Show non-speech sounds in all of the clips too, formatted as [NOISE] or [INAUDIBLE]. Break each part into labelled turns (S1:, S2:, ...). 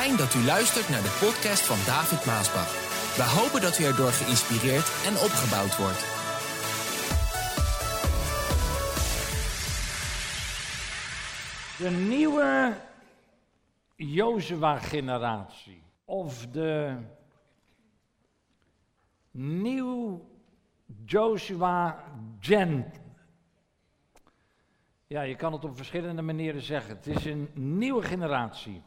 S1: Fijn dat u luistert naar de podcast van David Maasbach. We hopen dat u erdoor geïnspireerd en opgebouwd wordt.
S2: De nieuwe Jozua-generatie. Of de nieuw Joshua-gen. Ja, je kan het op verschillende manieren zeggen. Het is een nieuwe generatie.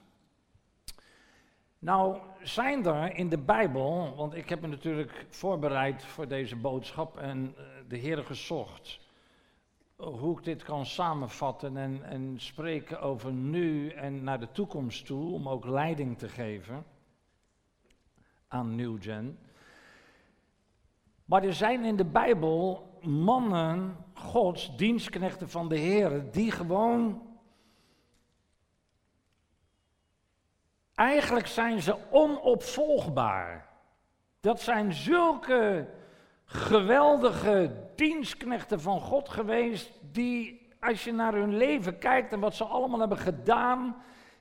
S2: Nou, zijn er in de Bijbel, want ik heb me natuurlijk voorbereid voor deze boodschap en eh, de Heer gezocht hoe ik dit kan samenvatten en, en spreken over nu en naar de toekomst toe, om ook leiding te geven aan New Gen. Maar er zijn in de Bijbel mannen, Gods, dienstknechten van de Heer, die gewoon. Eigenlijk zijn ze onopvolgbaar. Dat zijn zulke geweldige dienstknechten van God geweest, die als je naar hun leven kijkt en wat ze allemaal hebben gedaan,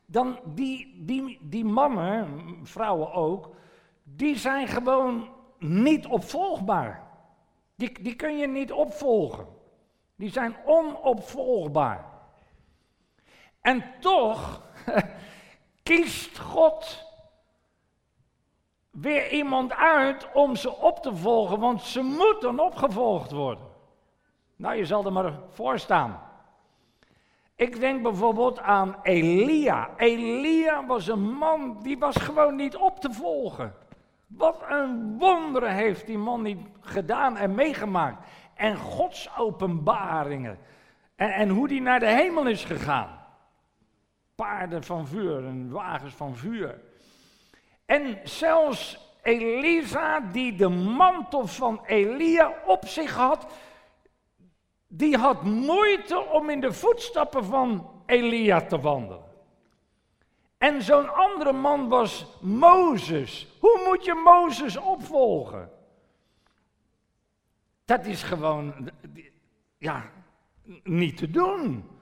S2: dan die, die, die mannen, vrouwen ook, die zijn gewoon niet opvolgbaar. Die, die kun je niet opvolgen. Die zijn onopvolgbaar. En toch [LAUGHS] kiest God weer iemand uit om ze op te volgen, want ze moeten opgevolgd worden. Nou, je zal er maar voor staan. Ik denk bijvoorbeeld aan Elia. Elia was een man die was gewoon niet op te volgen. Wat een wonderen heeft die man niet gedaan en meegemaakt. En Gods openbaringen. En, en hoe die naar de hemel is gegaan. Paarden van vuur en wagens van vuur. En zelfs Elisa, die de mantel van Elia op zich had, die had moeite om in de voetstappen van Elia te wandelen. En zo'n andere man was Mozes. Hoe moet je Mozes opvolgen? Dat is gewoon, ja, niet te doen.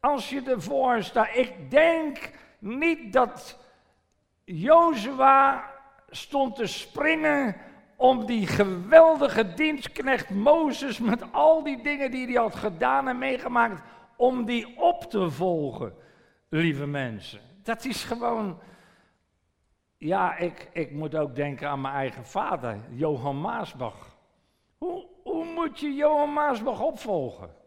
S2: Als je ervoor staat, ik denk niet dat Jozua stond te springen om die geweldige dienstknecht Mozes met al die dingen die hij had gedaan en meegemaakt, om die op te volgen, lieve mensen. Dat is gewoon, ja, ik, ik moet ook denken aan mijn eigen vader, Johan Maasbach. Hoe, hoe moet je Johan Maasbach opvolgen?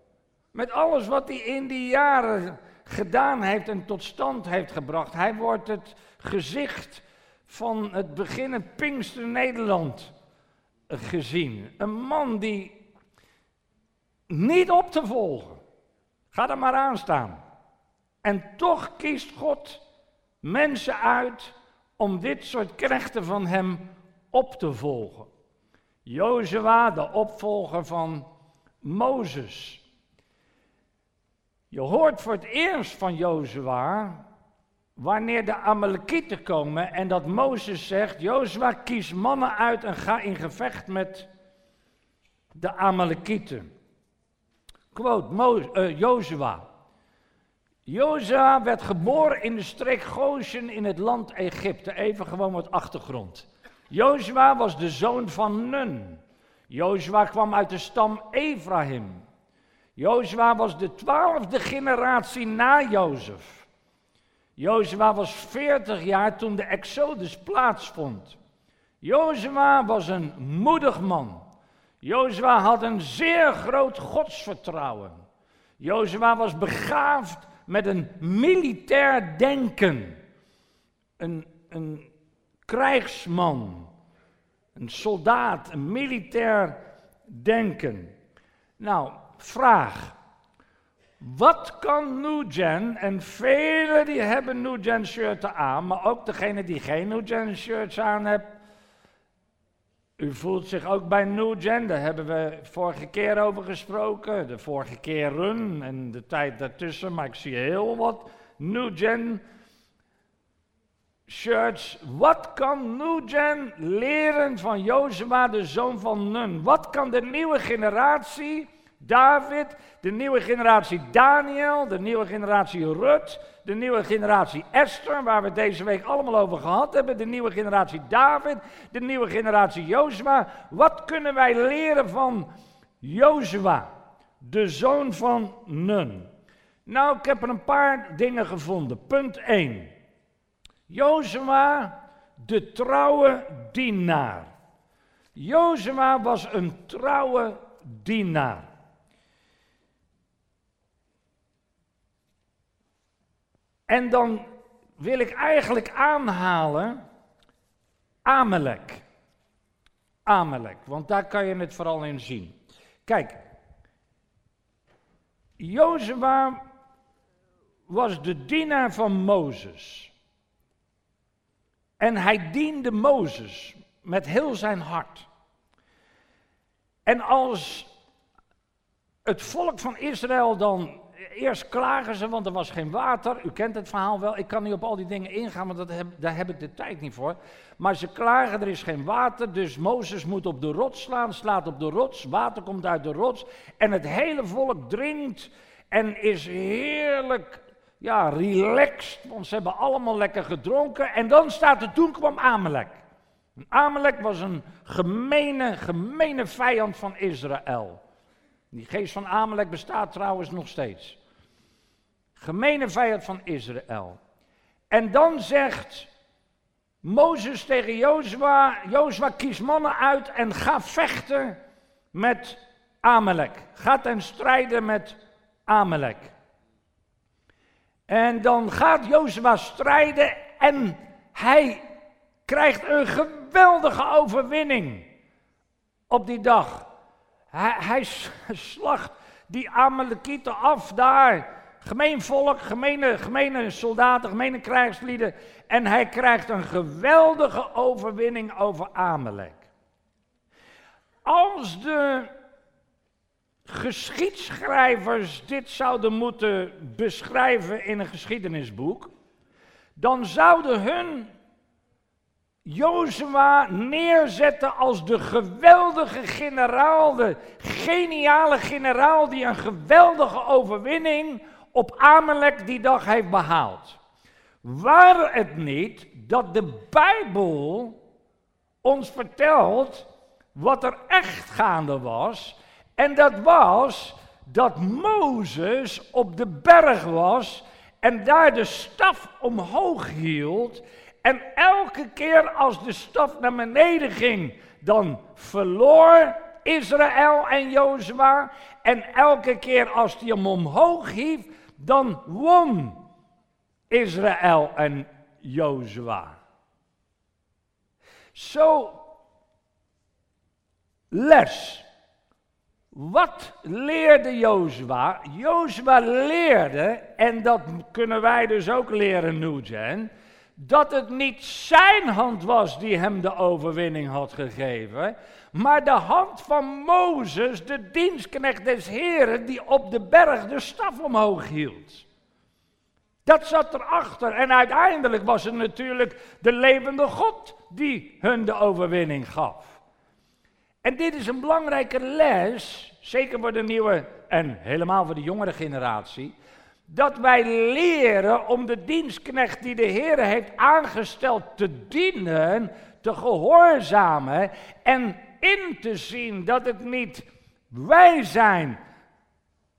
S2: Met alles wat hij in die jaren gedaan heeft en tot stand heeft gebracht. Hij wordt het gezicht van het beginnen Pinkster Nederland gezien. Een man die niet op te volgen. Ga er maar aan staan. En toch kiest God mensen uit om dit soort krachten van hem op te volgen. Jozua, de opvolger van Mozes. Je hoort voor het eerst van Jozua wanneer de Amalekieten komen en dat Mozes zegt, Jozua kies mannen uit en ga in gevecht met de Amalekieten. Quote, Mo, uh, Jozua. Jozua werd geboren in de streek Goshen in het land Egypte. Even gewoon wat achtergrond. Jozua was de zoon van Nun. Jozua kwam uit de stam Ephraim. Jozua was de twaalfde generatie na Jozef. Jozua was 40 jaar toen de Exodus plaatsvond. Jozua was een moedig man. Jozua had een zeer groot godsvertrouwen. Jozua was begaafd met een militair denken. Een, een krijgsman, een soldaat, een militair denken. Nou, vraag. Wat kan New en velen die hebben New Gen shirts aan, maar ook degene die geen New Gen shirts aan hebben. U voelt zich ook bij New Gen, daar hebben we vorige keer over gesproken. De vorige keer run en de tijd daartussen, maar ik zie heel wat New Gen shirts. Wat kan New Gen leren van Jozua, de zoon van Nun? Wat kan de nieuwe generatie David, de nieuwe generatie Daniel, de nieuwe generatie Rut, de nieuwe generatie Esther, waar we deze week allemaal over gehad hebben, de nieuwe generatie David, de nieuwe generatie Jozua. Wat kunnen wij leren van Jozua, de zoon van Nun? Nou, ik heb er een paar dingen gevonden. Punt 1. Jozua, de trouwe dienaar. Jozua was een trouwe dienaar. En dan wil ik eigenlijk aanhalen Amalek. Amalek, want daar kan je het vooral in zien. Kijk, Jozua was de dienaar van Mozes. En hij diende Mozes met heel zijn hart. En als het volk van Israël dan eerst klagen ze, want er was geen water. U kent het verhaal wel. Ik kan niet op al die dingen ingaan, want dat heb, daar heb ik de tijd niet voor. Maar ze klagen, er is geen water. Dus Mozes moet op de rots slaan, slaat op de rots. Water komt uit de rots. En het hele volk drinkt en is heerlijk, ja, relaxed. Want ze hebben allemaal lekker gedronken. En dan staat er, toen kwam Amalek. Amalek was een gemene, gemene vijand van Israël. Die geest van Amalek bestaat trouwens nog steeds. Gemene vijand van Israël. En dan zegt Mozes tegen Jozua, Jozua kies mannen uit en ga vechten met Amalek. Ga ten strijde met Amalek. En dan gaat Jozua strijden en hij krijgt een geweldige overwinning op die dag. Hij, hij slacht die Amalekieten af daar. Gemeen volk, gemene, gemene soldaten, gemene krijgslieden. En hij krijgt een geweldige overwinning over Amalek. Als de geschiedschrijvers dit zouden moeten beschrijven in een geschiedenisboek, dan zouden hun Jozua neerzetten als de geweldige generaal, de geniale generaal die een geweldige overwinning op Amalek die dag heeft behaald. Waar het niet dat de Bijbel ons vertelt wat er echt gaande was, en dat was dat Mozes op de berg was en daar de staf omhoog hield en elke keer als de staf naar beneden ging, dan verloor Israël en Jozua. En elke keer als hij hem omhoog hief, dan won Israël en Jozua. Zo, les. Wat leerde Jozua? Jozua leerde, en dat kunnen wij dus ook leren nu, dat het niet zijn hand was die hem de overwinning had gegeven, maar de hand van Mozes, de dienstknecht des Heren, die op de berg de staf omhoog hield. Dat zat erachter en uiteindelijk was het natuurlijk de levende God die hun de overwinning gaf. En dit is een belangrijke les, zeker voor de nieuwe en helemaal voor de jongere generatie dat wij leren om de dienstknecht die de Heer heeft aangesteld te dienen, te gehoorzamen en in te zien dat het niet wij zijn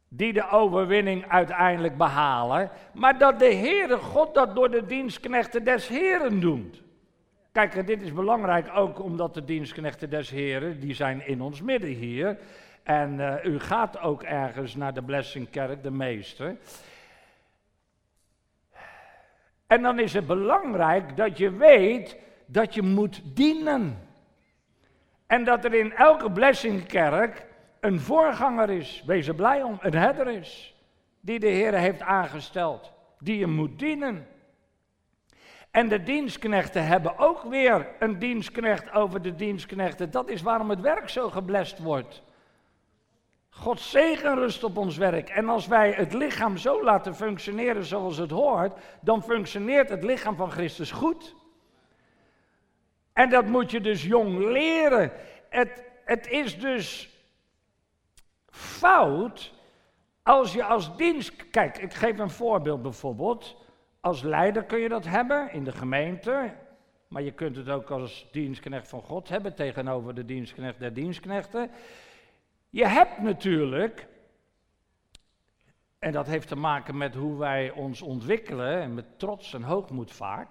S2: die de overwinning uiteindelijk behalen, maar dat de Heere God dat door de dienstknechten des Heren doet. Kijk, dit is belangrijk ook omdat de dienstknechten des Heren, die zijn in ons midden hier. En uh, u gaat ook ergens naar de Blessingkerk, de meester. En dan is het belangrijk dat je weet dat je moet dienen. En dat er in elke blessingkerk een voorganger is, wees er blij om, een herder is, die de Heer heeft aangesteld, die je moet dienen. En de dienstknechten hebben ook weer een dienstknecht over de dienstknechten. Dat is waarom het werk zo geblest wordt. God zegen rust op ons werk. En als wij het lichaam zo laten functioneren zoals het hoort, dan functioneert het lichaam van Christus goed. En dat moet je dus jong leren. Het, het is dus fout als je als dienst. Kijk, ik geef een voorbeeld bijvoorbeeld. Als leider kun je dat hebben in de gemeente. Maar je kunt het ook als dienstknecht van God hebben tegenover de dienstknecht der dienstknechten. Je hebt natuurlijk, en dat heeft te maken met hoe wij ons ontwikkelen en met trots en hoogmoed vaak,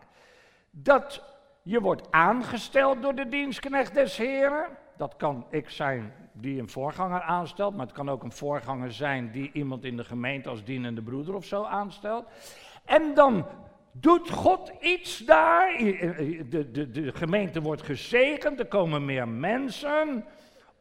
S2: dat je wordt aangesteld door de dienstknecht des Heren. Dat kan ik zijn die een voorganger aanstelt, maar het kan ook een voorganger zijn die iemand in de gemeente als dienende broeder of zo aanstelt. En dan doet God iets daar. De, de, de gemeente wordt gezegend, er komen meer mensen.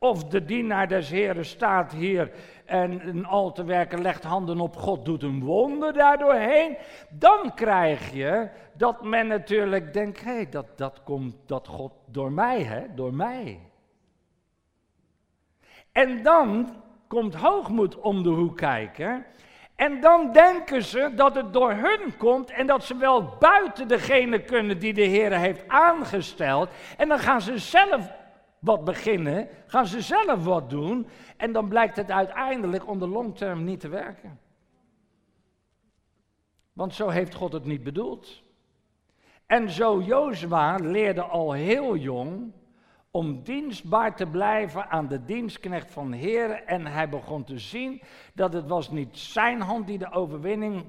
S2: Of de dienaar des Heren staat hier en een al te werken legt handen op God, doet een wonder daardoorheen. Dan krijg je dat men natuurlijk denkt, hé, hey, dat, dat komt dat God door mij, hè, door mij. En dan komt hoogmoed om de hoek kijken. En dan denken ze dat het door hun komt en dat ze wel buiten degene kunnen die de Heer heeft aangesteld. En dan gaan ze zelf wat beginnen, gaan ze zelf wat doen. En dan blijkt het uiteindelijk onder long term niet te werken. Want zo heeft God het niet bedoeld. En zo Jozua leerde al heel jong om dienstbaar te blijven aan de dienstknecht van Heer. En hij begon te zien dat het was niet zijn hand die de overwinning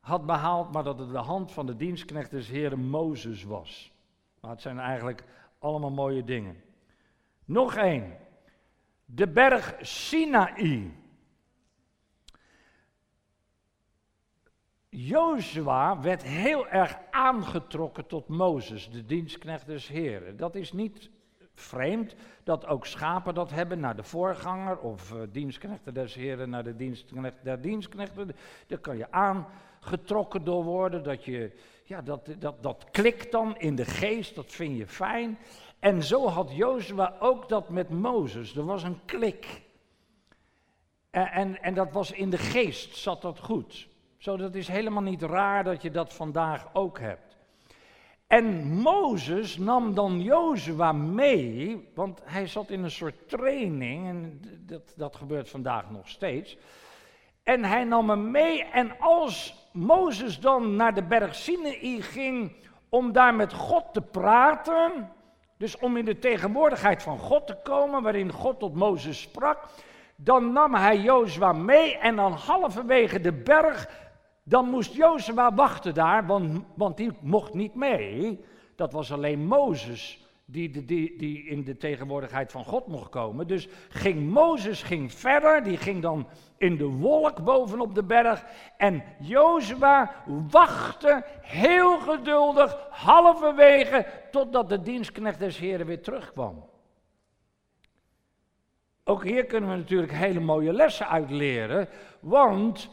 S2: had behaald, maar dat het de hand van de dienstknecht des Heeren Mozes was. Maar het zijn eigenlijk allemaal mooie dingen. Nog één. De berg Sinaï. Jozua werd heel erg aangetrokken tot Mozes, de dienstknecht des Heren. Dat is niet vreemd dat ook schapen dat hebben naar de voorganger of uh, dienstknechten des Heren naar de dienstknecht der dienstknechten. Daar kan je aangetrokken door worden, dat, je, ja, dat, dat, dat klikt dan in de geest, dat vind je fijn. En zo had Jozua ook dat met Mozes. Er was een klik. En, en, en dat was in de geest, zat dat goed. Zo, dat is helemaal niet raar dat je dat vandaag ook hebt. En Mozes nam dan Jozua mee, want hij zat in een soort training, en dat, dat gebeurt vandaag nog steeds. En hij nam hem mee, en als Mozes dan naar de berg Sinai ging om daar met God te praten, dus om in de tegenwoordigheid van God te komen, waarin God tot Mozes sprak, dan nam hij Jozua mee en dan halverwege de berg dan moest Jozua wachten daar, want, want die mocht niet mee. Dat was alleen Mozes die, die, die in de tegenwoordigheid van God mocht komen. Dus ging Mozes ging verder, die ging dan in de wolk bovenop de berg. En Jozua wachtte heel geduldig, halverwege, totdat de dienstknecht des Heren weer terugkwam. Ook hier kunnen we natuurlijk hele mooie lessen uit leren, want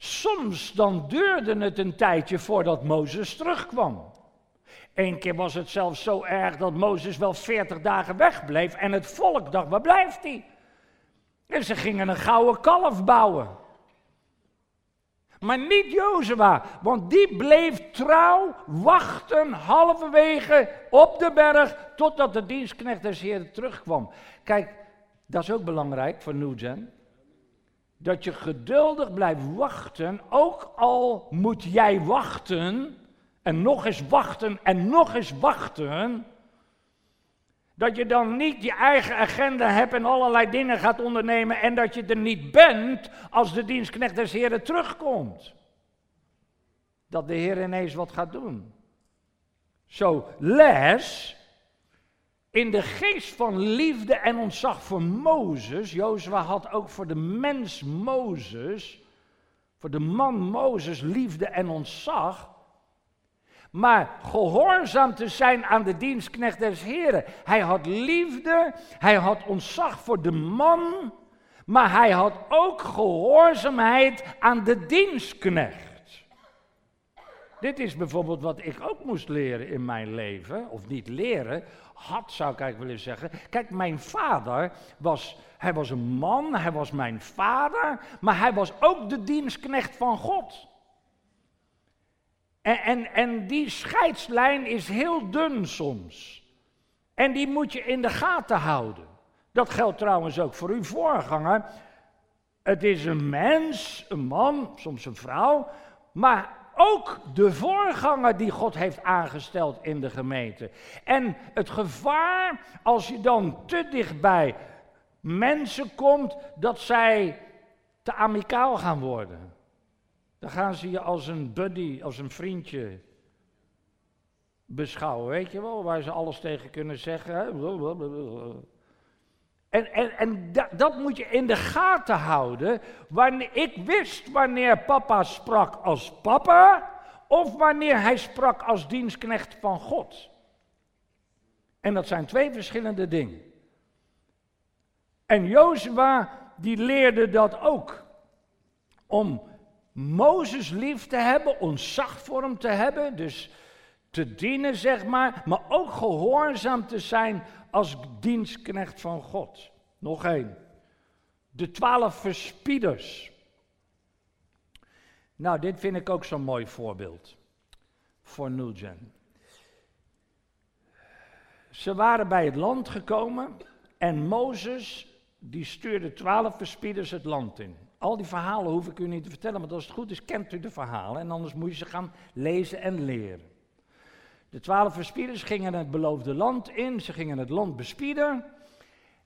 S2: Soms dan duurde het een tijdje voordat Mozes terugkwam. Eén keer was het zelfs zo erg dat Mozes wel veertig dagen wegbleef en het volk dacht, waar blijft hij? En ze gingen een gouden kalf bouwen. Maar niet Jozua, want die bleef trouw wachten halverwege op de berg totdat de dienstknecht des Heeren terugkwam. Kijk, dat is ook belangrijk voor Nugent dat je geduldig blijft wachten, ook al moet jij wachten en nog eens wachten en nog eens wachten. Dat je dan niet je eigen agenda hebt en allerlei dingen gaat ondernemen en dat je er niet bent als de dienstknecht des Heren terugkomt. Dat de Heer ineens wat gaat doen. Zo, les in de geest van liefde en ontzag voor Mozes, Jozua had ook voor de mens Mozes, voor de man Mozes liefde en ontzag, maar gehoorzaam te zijn aan de dienstknecht des Heren. Hij had liefde, hij had ontzag voor de man, maar hij had ook gehoorzaamheid aan de dienstknecht. Dit is bijvoorbeeld wat ik ook moest leren in mijn leven, of niet leren, had zou ik eigenlijk willen zeggen. Kijk, mijn vader was, hij was een man, hij was mijn vader, maar hij was ook de dienstknecht van God. En, en, en die scheidslijn is heel dun soms. En die moet je in de gaten houden. Dat geldt trouwens ook voor uw voorganger. Het is een mens, een man, soms een vrouw, maar ook de voorganger die God heeft aangesteld in de gemeente. En het gevaar als je dan te dichtbij mensen komt, dat zij te amicaal gaan worden. Dan gaan ze je als een buddy, als een vriendje beschouwen, weet je wel, waar ze alles tegen kunnen zeggen. En, en, en dat, dat moet je in de gaten houden. Wanneer, ik wist wanneer papa sprak als papa, of wanneer hij sprak als dienstknecht van God. En dat zijn twee verschillende dingen. En Jozua, die leerde dat ook. Om Mozes lief te hebben, ontzag voor hem te hebben, dus te dienen, zeg maar, maar ook gehoorzaam te zijn als dienstknecht van God. Nog één. De twaalf verspieders. Nou, dit vind ik ook zo'n mooi voorbeeld voor Nugent. Ze waren bij het land gekomen en Mozes die stuurde twaalf verspieders het land in. Al die verhalen hoef ik u niet te vertellen, maar als het goed is, kent u de verhalen. En anders moet je ze gaan lezen en leren. De twaalf verspieders gingen het beloofde land in, ze gingen het land bespieden.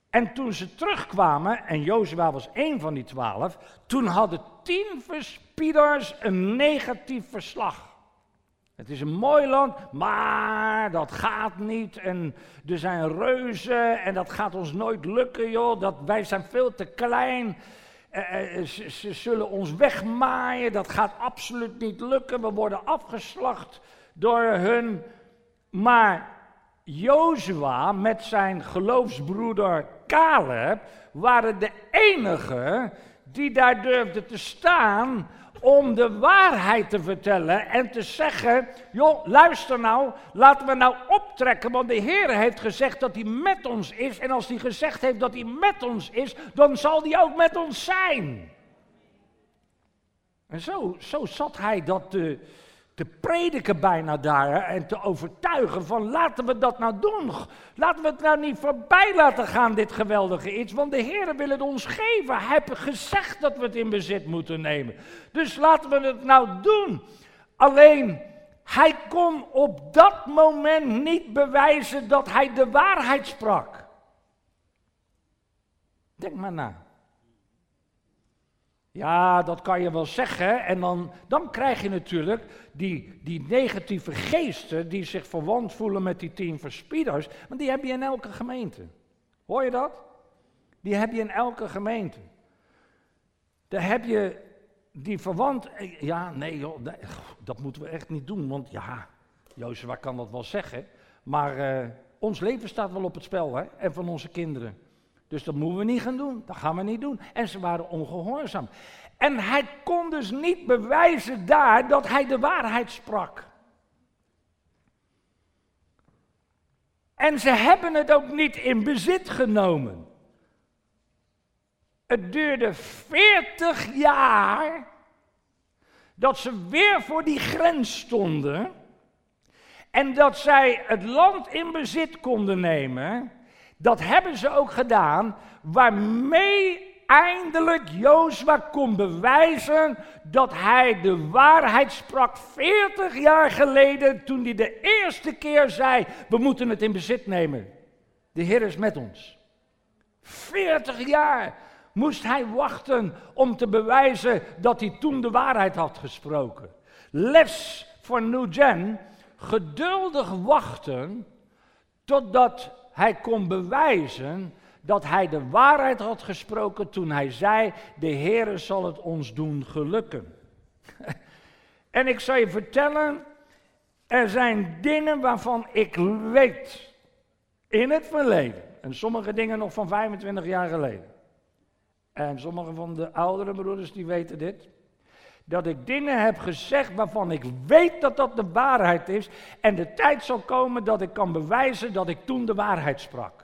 S2: En toen ze terugkwamen, en Jozua was één van die twaalf, toen hadden tien verspieders een negatief verslag. Het is een mooi land, maar dat gaat niet. En er zijn reuzen en dat gaat ons nooit lukken, joh. Dat, wij zijn veel te klein. Eh, eh, ze, ze, zullen ons wegmaaien, dat gaat absoluut niet lukken. We worden afgeslacht door hun. Maar Jozua met zijn geloofsbroeder Caleb waren de enigen die daar durfden te staan om de waarheid te vertellen en te zeggen, joh, luister nou, laten we nou optrekken, want de Heer heeft gezegd dat hij met ons is. En als hij gezegd heeft dat hij met ons is, dan zal hij ook met ons zijn. En zo, zo zat hij dat te, te prediken bijna daar en te overtuigen van laten we dat nou doen. Laten we het nou niet voorbij laten gaan, dit geweldige iets, want de Heer wil het ons geven. Hij heeft gezegd dat we het in bezit moeten nemen. Dus laten we het nou doen. Alleen, hij kon op dat moment niet bewijzen dat hij de waarheid sprak. Denk maar na. Ja, dat kan je wel zeggen. En dan, dan krijg je natuurlijk die, die negatieve geesten die zich verwant voelen met die tien verspieders. Want die heb je in elke gemeente. Hoor je dat? Die heb je in elke gemeente. Daar heb je die verwant. Ja, nee, joh, dat moeten we echt niet doen. Want ja, Jozef kan dat wel zeggen. Maar uh, ons leven staat wel op het spel, hè? En van onze kinderen. Dus dat moeten we niet gaan doen. Dat gaan we niet doen. En ze waren ongehoorzaam. En hij kon dus niet bewijzen daar dat hij de waarheid sprak. En ze hebben het ook niet in bezit genomen. Het duurde 40 jaar dat ze weer voor die grens stonden en dat zij het land in bezit konden nemen. Dat hebben ze ook gedaan, waarmee eindelijk Jozua kon bewijzen dat hij de waarheid sprak 40 jaar geleden toen hij de eerste keer zei, we moeten het in bezit nemen. De Heer is met ons. 40 jaar moest hij wachten om te bewijzen dat hij toen de waarheid had gesproken. Les voor New Gen, geduldig wachten totdat hij kon bewijzen dat hij de waarheid had gesproken toen hij zei, de Heere zal het ons doen gelukken. [LAUGHS] en ik zal je vertellen, er zijn dingen waarvan ik weet in het verleden, en sommige dingen nog van 25 jaar geleden, en sommige van de oudere broeders die weten dit, dat ik dingen heb gezegd waarvan ik weet dat dat de waarheid is. En de tijd zal komen dat ik kan bewijzen dat ik toen de waarheid sprak.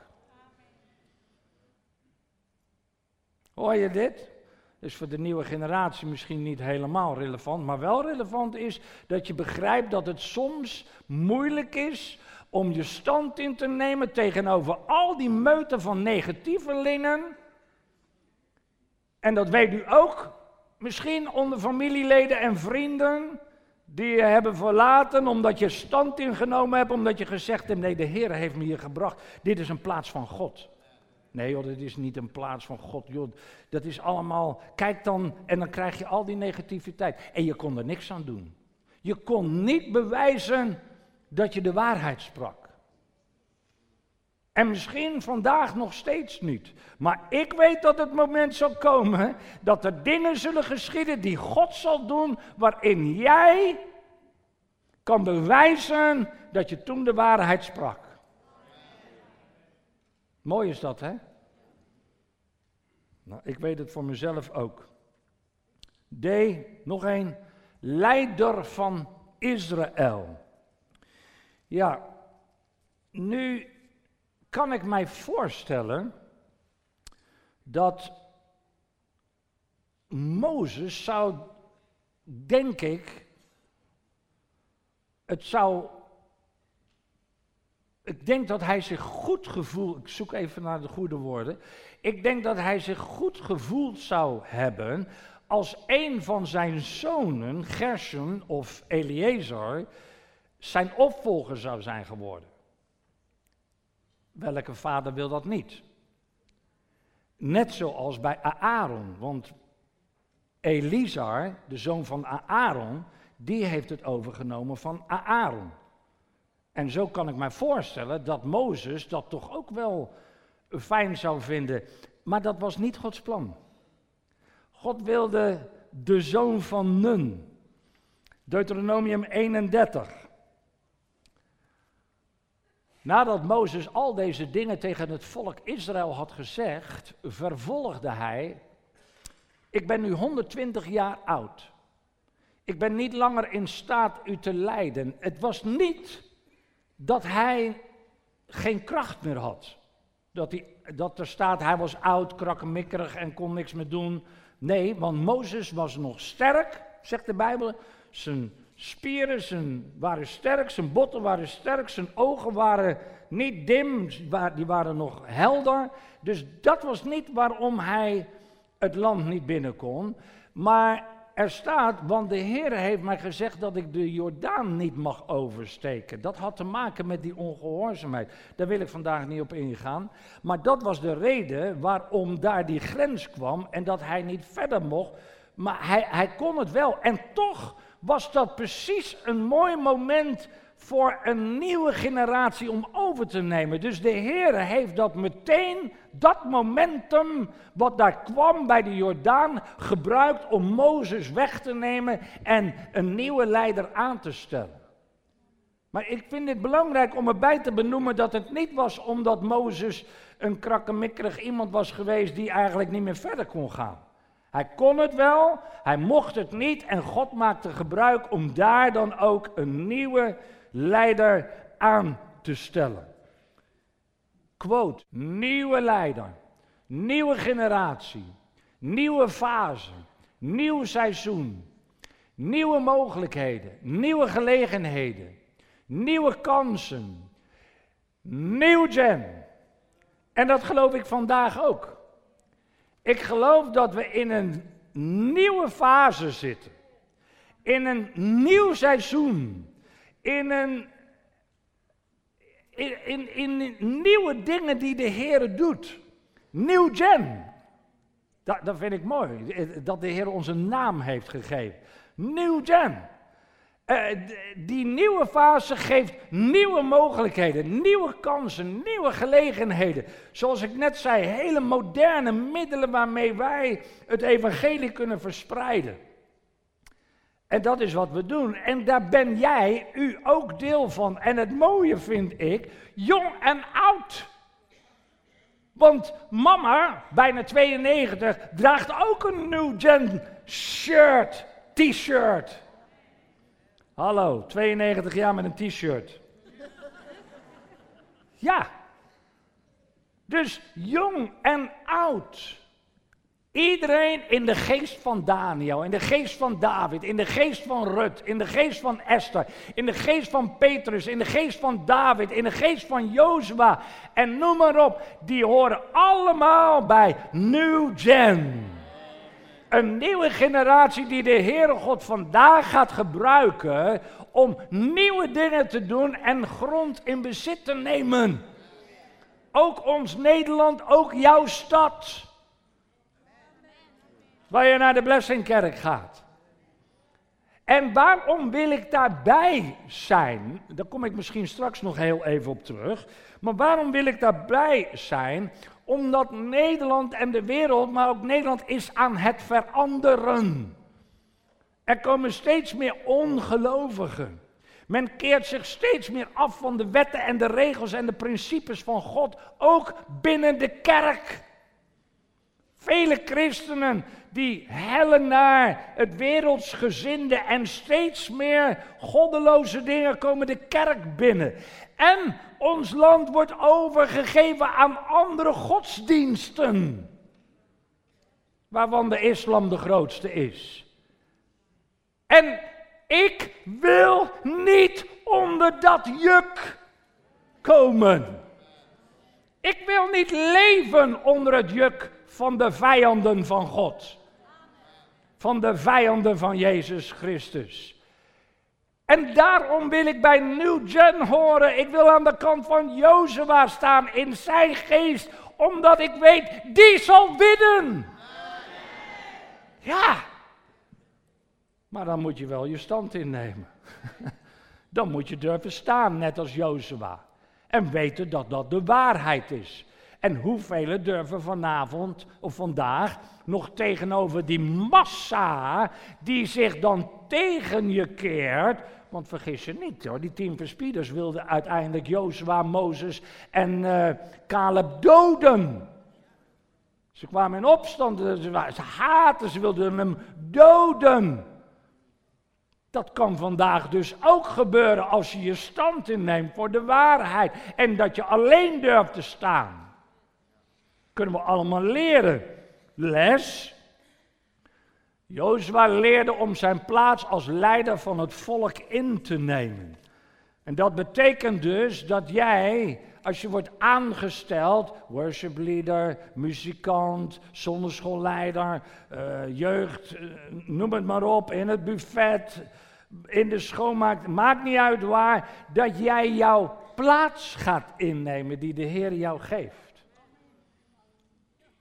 S2: Hoor je dit? is voor de nieuwe generatie misschien niet helemaal relevant, maar wel relevant is dat je begrijpt dat het soms moeilijk is om je stand in te nemen tegenover al die meuten van negatievelingen. En dat weet u ook, misschien onder familieleden en vrienden die je hebben verlaten omdat je stand ingenomen hebt, omdat je gezegd hebt, nee, de Heer heeft me hier gebracht. Dit is een plaats van God. Nee joh, dit is niet een plaats van God. Joh, dat is allemaal, kijk dan en dan krijg je al die negativiteit. En je kon er niks aan doen. Je kon niet bewijzen dat je de waarheid sprak. En misschien vandaag nog steeds niet. Maar ik weet dat het moment zal komen dat er dingen zullen geschieden die God zal doen, waarin jij kan bewijzen dat je toen de waarheid sprak. Mooi is dat, hè? Nou, ik weet het voor mezelf ook. D, nog een, leider van Israël. Ja, nu kan ik mij voorstellen dat Mozes zou, denk ik, het zou. Ik denk dat hij zich goed gevoeld. Ik zoek even naar de goede woorden. Ik denk dat hij zich goed gevoeld zou hebben. als een van zijn zonen, Gershon of Eliezer, zijn opvolger zou zijn geworden. Welke vader wil dat niet? Net zoals bij Aaron, want Elizar, de zoon van Aaron, die heeft het overgenomen van Aaron. En zo kan ik mij voorstellen dat Mozes dat toch ook wel fijn zou vinden. Maar dat was niet Gods plan. God wilde de zoon van Nun. Deuteronomium 31. Nadat Mozes al deze dingen tegen het volk Israël had gezegd, vervolgde hij: Ik ben nu 120 jaar oud. Ik ben niet langer in staat u te leiden. Het was niet dat hij geen kracht meer had. Dat, dat er staat, hij was oud, krakkemikkerig en kon niks meer doen. Nee, want Mozes was nog sterk, zegt de Bijbel. Zijn spieren waren sterk, zijn botten waren sterk, zijn ogen waren niet dim, die waren nog helder. Dus dat was niet waarom hij het land niet binnen kon. Maar er staat, want de Heer heeft mij gezegd dat ik de Jordaan niet mag oversteken. Dat had te maken met die ongehoorzaamheid. Daar wil ik vandaag niet op ingaan. Maar dat was de reden waarom daar die grens kwam en dat hij niet verder mocht. Maar hij, hij kon het wel. En toch was dat precies een mooi moment voor een nieuwe generatie om over te nemen. Dus de Heer heeft dat meteen, dat momentum wat daar kwam bij de Jordaan, gebruikt om Mozes weg te nemen en een nieuwe leider aan te stellen. Maar ik vind het belangrijk om erbij te benoemen dat het niet was omdat Mozes een krakkemikkerig iemand was geweest die eigenlijk niet meer verder kon gaan. Hij kon het wel, hij mocht het niet en God maakte gebruik om daar dan ook een nieuwe leider aan te stellen. Quote, nieuwe leider, nieuwe generatie, nieuwe fase, nieuw seizoen, nieuwe mogelijkheden, nieuwe gelegenheden, nieuwe kansen, nieuw gen. En dat geloof ik vandaag ook. Ik geloof dat we in een nieuwe fase zitten. In een nieuw seizoen. In een. In, in, nieuwe dingen die de Heer doet. Nieuw gen. Dat, dat vind ik mooi. Dat de Heer ons een naam heeft gegeven. Nieuw gen. Uh, die nieuwe fase geeft nieuwe mogelijkheden, nieuwe kansen, nieuwe gelegenheden. Zoals ik net zei, hele moderne middelen waarmee wij het evangelie kunnen verspreiden. En dat is wat we doen. En daar ben jij, u ook deel van. En het mooie vind ik, jong en oud. Want mama, bijna 92, draagt ook een New Gen shirt, t-shirt. Hallo, 92 jaar met een t-shirt. Ja. Dus jong en oud. Iedereen in de geest van Daniel, in de geest van David, in de geest van Rut, in de geest van Esther, in de geest van Petrus, in de geest van David, in de geest van Jozua en noem maar op, die horen allemaal bij New Gen. Een nieuwe generatie die de Heere God vandaag gaat gebruiken om nieuwe dingen te doen en grond in bezit te nemen. Ook ons Nederland, ook jouw stad. Waar je naar de Blessingkerk gaat. En waarom wil ik daarbij zijn? Daar kom ik misschien straks nog heel even op terug. Maar waarom wil ik daarbij zijn? Omdat Nederland en de wereld, maar ook Nederland, is aan het veranderen. Er komen steeds meer ongelovigen. Men keert zich steeds meer af van de wetten en de regels en de principes van God, ook binnen de kerk. Vele christenen die hellen naar het wereldsgezinde en steeds meer goddeloze dingen komen de kerk binnen. En ons land wordt overgegeven aan andere godsdiensten, waarvan de islam de grootste is. En ik wil niet onder dat juk komen. Ik wil niet leven onder het juk van de vijanden van God. Van de vijanden van Jezus Christus. En daarom wil ik bij New Gen horen. Ik wil aan de kant van Jozua staan in zijn geest. Omdat ik weet, die zal winnen. Ja. Maar dan moet je wel je stand innemen. [LAUGHS] Dan moet je durven staan, net als Jozua. En weten dat dat de waarheid is. En hoeveel durven vanavond of vandaag nog tegenover die massa die zich dan tegen je keert. Want vergis je niet hoor, die tien verspieders wilden uiteindelijk Jozua, Mozes en uh, Caleb doden. Ze kwamen in opstand, ze, ze haatten, ze wilden hem doden. Dat kan vandaag dus ook gebeuren als je je stand inneemt voor de waarheid en dat je alleen durft te staan. Kunnen we allemaal leren. Les. Jozua leerde om zijn plaats als leider van het volk in te nemen. En dat betekent dus dat jij, als je wordt aangesteld, worship leader, muzikant, zonneschoolleider, uh, jeugd, uh, noem het maar op, in het buffet, in de schoonmaak, maakt niet uit waar, dat jij jouw plaats gaat innemen die de Heer jou geeft.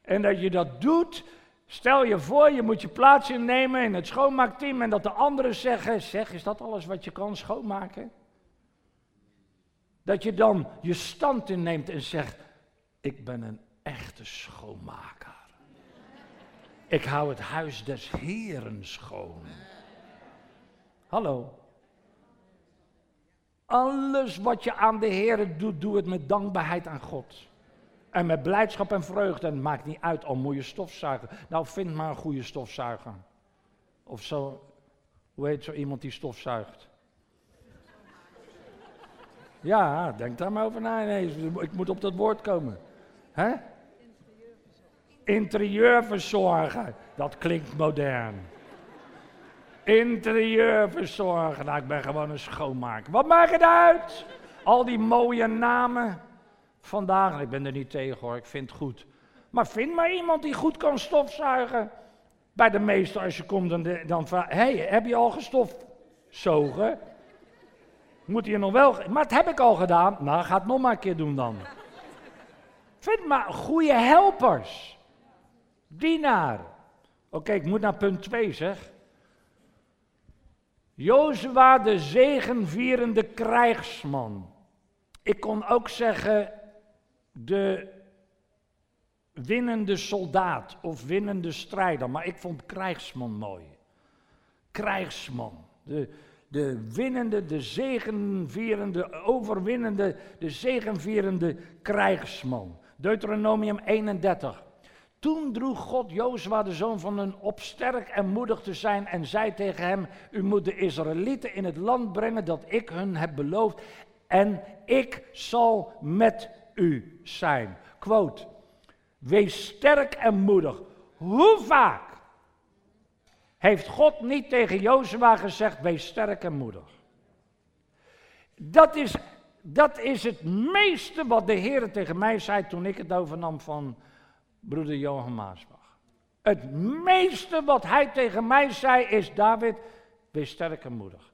S2: En dat je dat doet, stel je voor, je moet je plaats innemen in het schoonmaakteam en dat de anderen zeggen, zeg, is dat alles wat je kan schoonmaken? Dat je dan je stand inneemt en zegt, ik ben een echte schoonmaker. Ik hou het huis des Heren schoon. Hallo. Alles wat je aan de Heer doet, doe het met dankbaarheid aan God. En met blijdschap en vreugde. En het maakt niet uit, al moet je stofzuigen. Nou, vind maar een goede stofzuiger. Of zo, hoe heet zo iemand die stofzuigt? Ja, denk daar maar over na. Nee, ik moet op dat woord komen. Hè? Interieurverzorger. Dat klinkt modern. Interieurverzorger. Nou, ik ben gewoon een schoonmaker. Wat maakt het uit? Al die mooie namen vandaag. Ik ben er niet tegen hoor, ik vind het goed. Maar vind maar iemand die goed kan stofzuigen. Bij de meester als je komt, dan, dan vraag heb je al gestofzogen? Moet je nog wel, maar dat heb ik al gedaan. Nou, ga het nog maar een keer doen dan. Vind maar goede helpers. Dienaar. Oké, ik moet naar punt 2 zeg. Jozua de zegenvierende krijgsman. Ik kon ook zeggen de winnende soldaat of winnende strijder, maar ik vond krijgsman mooi. Krijgsman. De, de winnende, de zegenvierende, overwinnende, de zegenvierende krijgsman. Deuteronomium 31. Toen droeg God Jozua, de zoon van een, op sterk en moedig te zijn en zei tegen hem, u moet de Israëlieten in het land brengen dat ik hun heb beloofd en ik zal met u zijn. Quote. Wees sterk en moedig. Hoe vaak heeft God niet tegen Jozua gezegd, wees sterk en moedig? Dat is, dat is het meeste wat de Heer tegen mij zei toen ik het overnam van broeder Johan Maasbach. Het meeste wat hij tegen mij zei is, David, wees sterk en moedig.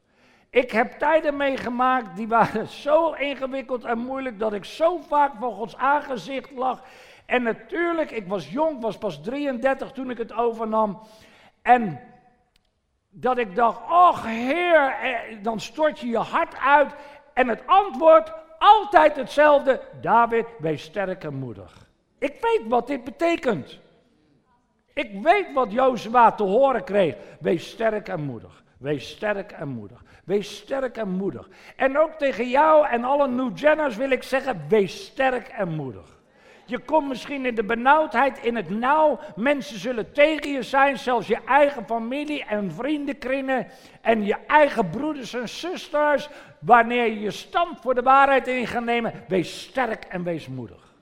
S2: Ik heb tijden meegemaakt die waren [LAUGHS] zo ingewikkeld en moeilijk dat ik zo vaak voor Gods aangezicht lag. En natuurlijk, ik was jong, was pas 33 toen ik het overnam. En dat ik dacht, ach Heer, eh, dan stort je je hart uit. En het antwoord altijd hetzelfde, David, wees sterk en moedig. Ik weet wat dit betekent. Ik weet wat Jozua te horen kreeg. Wees sterk en moedig. Wees sterk en moedig. Wees sterk en moedig. En ook tegen jou en alle New Jenners wil ik zeggen, wees sterk en moedig. Je komt misschien in de benauwdheid, in het nauw. Mensen zullen tegen je zijn, zelfs je eigen familie en vriendenkringen en je eigen broeders en zusters. Wanneer je je stand voor de waarheid in gaat nemen, wees sterk en wees moedig.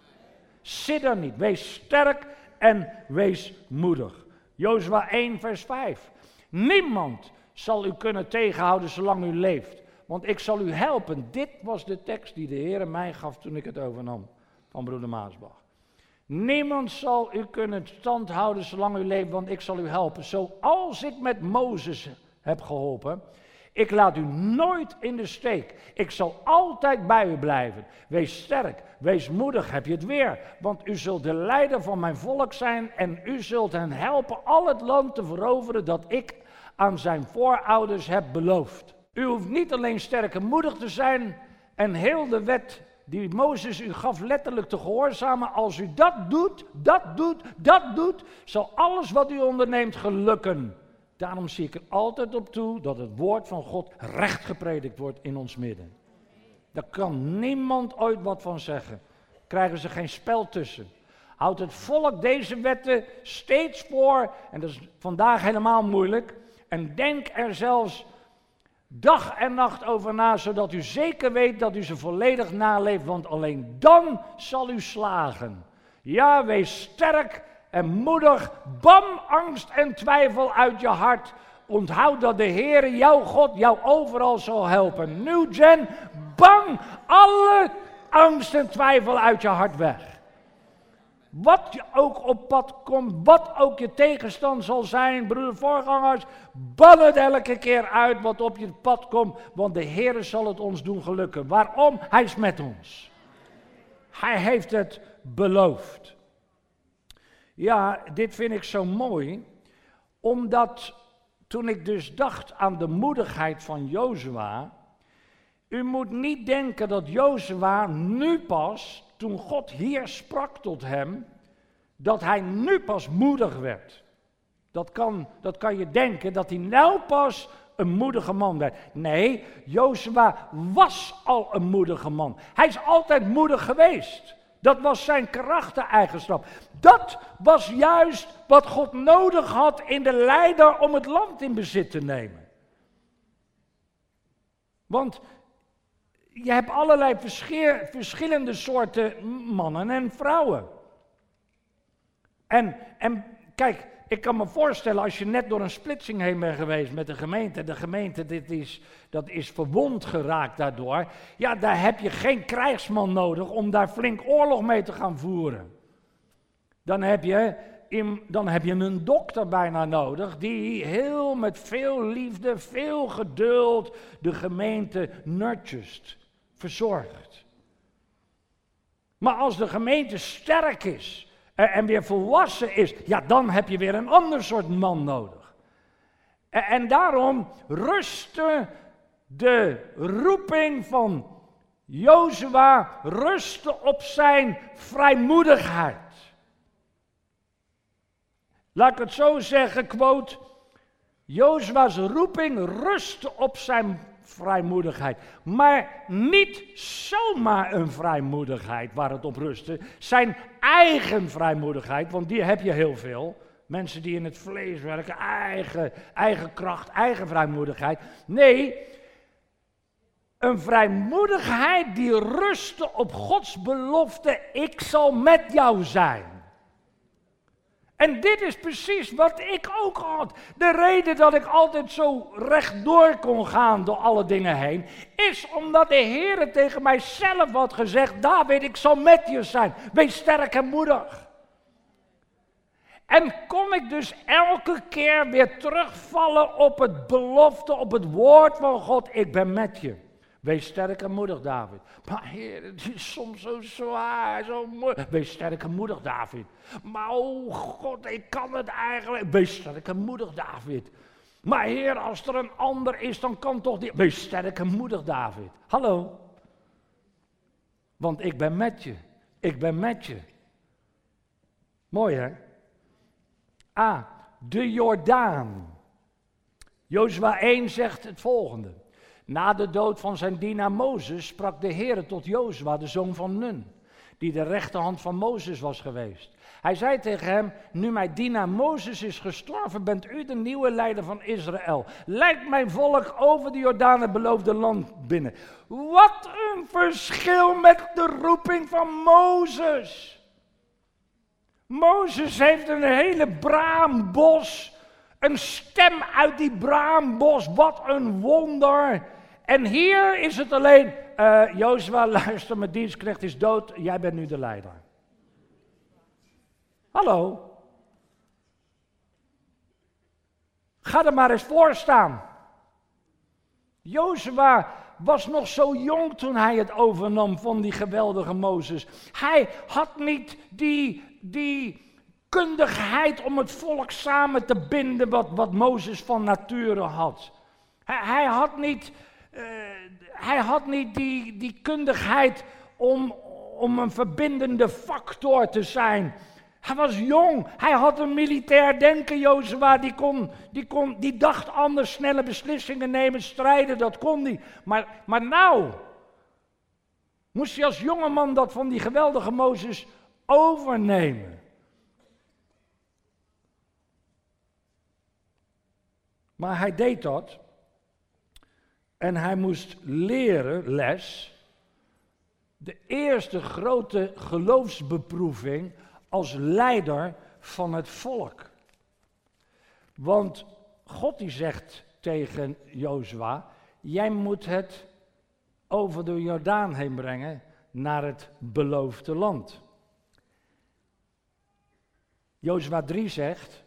S2: Zit er niet, wees sterk en wees moedig. Jozua 1, vers 5. Niemand zal u kunnen tegenhouden zolang u leeft. Want ik zal u helpen. Dit was de tekst die de Heer mij gaf toen ik het overnam van broeder Maasbach. Niemand zal u kunnen stand houden zolang u leeft, want ik zal u helpen. Zoals ik met Mozes heb geholpen. Ik laat u nooit in de steek. Ik zal altijd bij u blijven. Wees sterk, wees moedig, heb je het weer. Want u zult de leider van mijn volk zijn en u zult hen helpen al het land te veroveren dat ik aan zijn voorouders heb beloofd. U hoeft niet alleen sterk en moedig te zijn en heel de wet die Mozes u gaf letterlijk te gehoorzamen. Als u dat doet, dat doet, dat doet, zal alles wat u onderneemt gelukken. Daarom zie ik er altijd op toe dat het woord van God recht gepredikt wordt in ons midden. Daar kan niemand ooit wat van zeggen. Krijgen ze geen spel tussen. Houdt het volk deze wetten steeds voor, en dat is vandaag helemaal moeilijk. En denk er zelfs dag en nacht over na, zodat u zeker weet dat u ze volledig naleeft, want alleen dan zal u slagen. Ja, wees sterk en moedig, bam angst en twijfel uit je hart. Onthoud dat de Heer, jouw God, jou overal zal helpen. Nu, Jen, bang alle angst en twijfel uit je hart weg. Wat je ook op pad komt, wat ook je tegenstand zal zijn, broeder voorgangers, ban het elke keer uit wat op je pad komt, want de Heer zal het ons doen gelukken. Waarom? Hij is met ons. Hij heeft het beloofd. Ja, dit vind ik zo mooi, omdat toen ik dus dacht aan de moedigheid van Jozua, u moet niet denken dat Jozua nu pas toen God hier sprak tot hem, dat hij nu pas moedig werd. Dat kan, dat kan je denken, dat hij nou pas een moedige man werd. Nee, Jozua was al een moedige man. Hij is altijd moedig geweest. Dat was zijn karaktereigenschap. Dat was juist wat God nodig had in de leider om het land in bezit te nemen. Want je hebt allerlei verschillende soorten mannen en vrouwen. En, en kijk, ik kan me voorstellen als je net door een splitsing heen bent geweest met de gemeente. De gemeente dit is, dat is verwond geraakt daardoor. Ja, daar heb je geen krijgsman nodig om daar flink oorlog mee te gaan voeren. Dan heb je, dan heb je een dokter bijna nodig die heel met veel liefde, veel geduld de gemeente nurtust verzorgd. Maar als de gemeente sterk is en weer volwassen is, ja, dan heb je weer een ander soort man nodig. En daarom rustte de roeping van Jozua rustte op zijn vrijmoedigheid. Laat ik het zo zeggen, quote, Jozua's roeping rustte op zijn vrijmoedigheid. Maar niet zomaar een vrijmoedigheid waar het op rustte. Zijn eigen vrijmoedigheid, want die heb je heel veel. Mensen die in het vlees werken, eigen, eigen kracht, eigen vrijmoedigheid. Nee, een vrijmoedigheid die rustte op Gods belofte: ik zal met jou zijn. En dit is precies wat ik ook had. De reden dat ik altijd zo rechtdoor kon gaan door alle dingen heen, is omdat de Heer tegen mij zelf had gezegd: David, ik zal met je zijn. Wees sterk en moedig. En kon ik dus elke keer weer terugvallen op het belofte, op het woord van God: Ik ben met je. Wees sterk en moedig, David. Maar heer, het is soms zo zwaar, zo moeilijk. Wees sterk en moedig, David. Maar oh God, ik kan het eigenlijk. Wees sterk en moedig, David. Maar heer, als er een ander is, dan kan toch die. Wees sterk en moedig, David. Hallo. Want ik ben met je. Ik ben met je. Mooi hè? A. De Jordaan. Jozua 1 zegt het volgende. Na de dood van zijn dienaar Mozes sprak de Heer tot Jozua, de zoon van Nun, die de rechterhand van Mozes was geweest. Hij zei tegen hem, nu mijn dienaar Mozes is gestorven, bent u de nieuwe leider van Israël. Leid mijn volk over de Jordaan het beloofde land binnen. Wat een verschil met de roeping van Mozes. Mozes heeft een hele braambos, een stem uit die braambos, wat een wonder. En hier is het alleen, uh, Jozua, [LAUGHS] luister, mijn dienstknecht is dood, jij bent nu de leider. Hallo? Ga er maar eens voor staan. Jozua was nog zo jong toen hij het overnam van die geweldige Mozes. Hij had niet die, die kundigheid om het volk samen te binden wat, wat Mozes van nature had. Hij, hij had niet uh, hij had niet die, die kundigheid om, om een verbindende factor te zijn. Hij was jong, hij had een militair denken, Jozua, die, kon, die, kon, die dacht anders, snelle beslissingen nemen, strijden, dat kon hij. Maar, maar nou, moest hij als jongeman dat van die geweldige Mozes overnemen. Maar hij deed dat en hij moest leren, les, de eerste grote geloofsbeproeving als leider van het volk. Want God die zegt tegen Jozua, jij moet het over de Jordaan heen brengen naar het beloofde land. Jozua 3 zegt,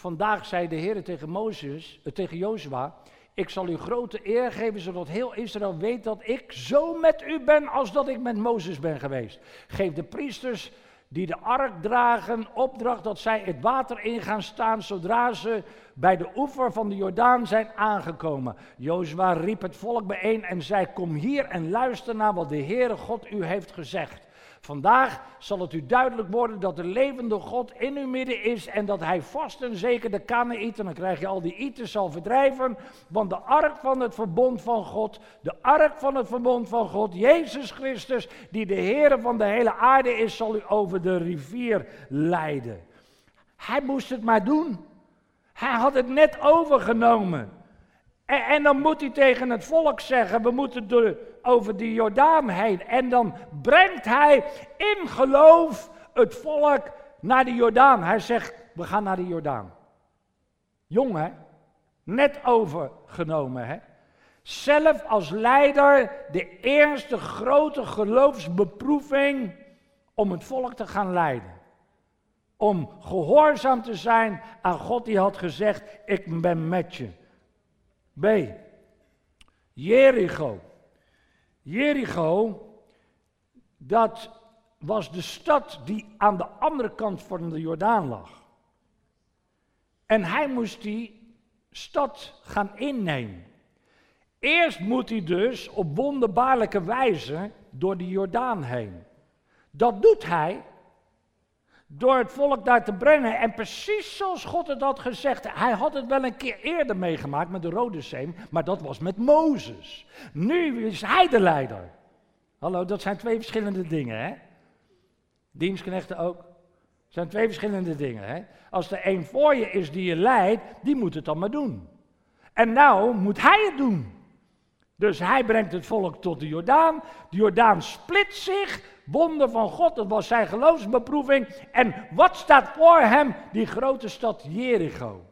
S2: vandaag zei de Heer tegen Mozes, eh, tegen Jozua, ik zal u grote eer geven, zodat heel Israël weet dat ik zo met u ben als dat ik met Mozes ben geweest. Geef de priesters die de ark dragen opdracht dat zij het water in gaan staan zodra ze bij de oever van de Jordaan zijn aangekomen. Jozua riep het volk bijeen en zei: Kom hier en luister naar wat de Heere God u heeft gezegd. Vandaag zal het u duidelijk worden dat de levende God in uw midden is en dat hij vast en zeker de Kanaïten, dan krijg je al die Iten, zal verdrijven. Want de ark van het verbond van God, de ark van het verbond van God, Jezus Christus, die de Heer van de hele aarde is, zal u over de rivier leiden. Hij moest het maar doen. Hij had het net overgenomen. En, en, dan moet hij tegen het volk zeggen: we moeten door, over die Jordaan heen. En dan brengt hij in geloof het volk naar de Jordaan. Hij zegt: we gaan naar de Jordaan. Jong hè? Net overgenomen hè? Zelf als leider de eerste grote geloofsbeproeving om het volk te gaan leiden. Om gehoorzaam te zijn aan God die had gezegd: Ik ben met je. B. Jericho. Jericho, dat was de stad die aan de andere kant van de Jordaan lag. En hij moest die stad gaan innemen. Eerst moet hij dus op wonderbaarlijke wijze door de Jordaan heen. Dat doet hij door het volk daar te brengen. En precies zoals God het had gezegd. Hij had het wel een keer eerder meegemaakt met de Rode Zee, maar dat was met Mozes. Nu is hij de leider. Hallo, dat zijn twee verschillende dingen, hè? Dienstknechten ook. Dat zijn twee verschillende dingen, hè? Als er één voor je is die je leidt, die moet het dan maar doen. En nou moet hij het doen. Dus hij brengt het volk tot de Jordaan. De Jordaan split zich wonder van God, dat was zijn geloofsbeproeving. En wat staat voor hem? Die grote stad Jericho.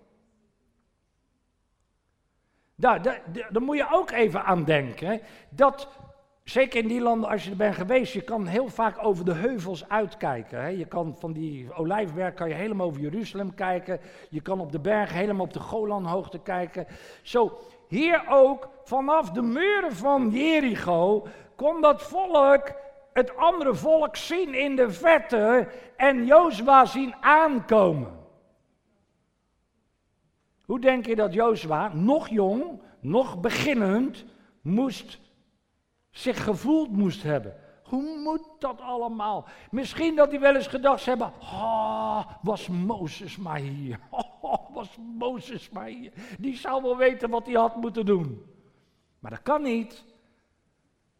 S2: Daar, daar, moet je ook even aan denken. Dat Zeker in die landen, als je er bent geweest, je kan heel vaak over de heuvels uitkijken. Hè. Je kan van die olijfberg kan je helemaal over Jeruzalem kijken. Je kan op de berg helemaal op de Golanhoogte kijken. Zo, hier ook, vanaf de muren van Jericho, kon dat volk het andere volk zien in de verte en Jozua zien aankomen. Hoe denk je dat Jozua, nog jong, nog beginnend, moest zich gevoeld moest hebben. Hoe moet dat allemaal? Misschien dat hij wel eens gedacht hebben: oh, was Mozes maar hier. [LAUGHS] Oh, was Mozes maar hier. Die zou wel weten wat hij had moeten doen. Maar dat kan niet.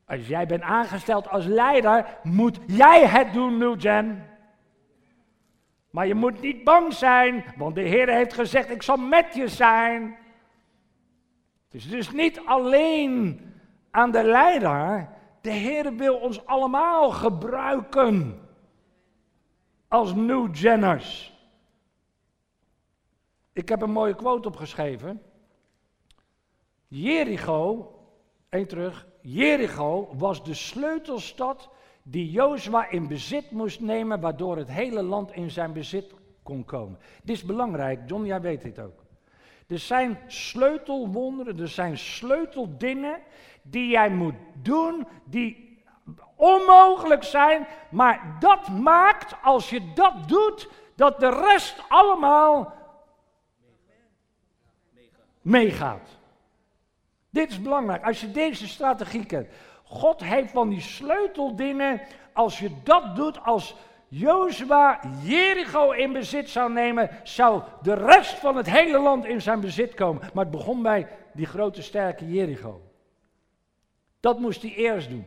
S2: Als jij bent aangesteld als leider, moet jij het doen, Nugent. Maar je moet niet bang zijn, want de Heer heeft gezegd: Ik zal met je zijn. Het is dus niet alleen aan de leider. De Heer wil ons allemaal gebruiken als New Jenners. Ik heb een mooie quote opgeschreven. Jericho, één terug, Jericho was de sleutelstad die Jozua in bezit moest nemen, waardoor het hele land in zijn bezit kon komen. Dit is belangrijk, John, jij weet dit ook. Er zijn sleutelwonderen, er zijn sleuteldingen die jij moet doen, die onmogelijk zijn, maar dat maakt, als je dat doet, dat de rest allemaal meegaat. Dit is belangrijk, als je deze strategie kent. God heeft van die sleuteldingen, als je dat doet, als Jozua Jericho in bezit zou nemen, zou de rest van het hele land in zijn bezit komen. Maar het begon bij die grote sterke Jericho. Dat moest hij eerst doen.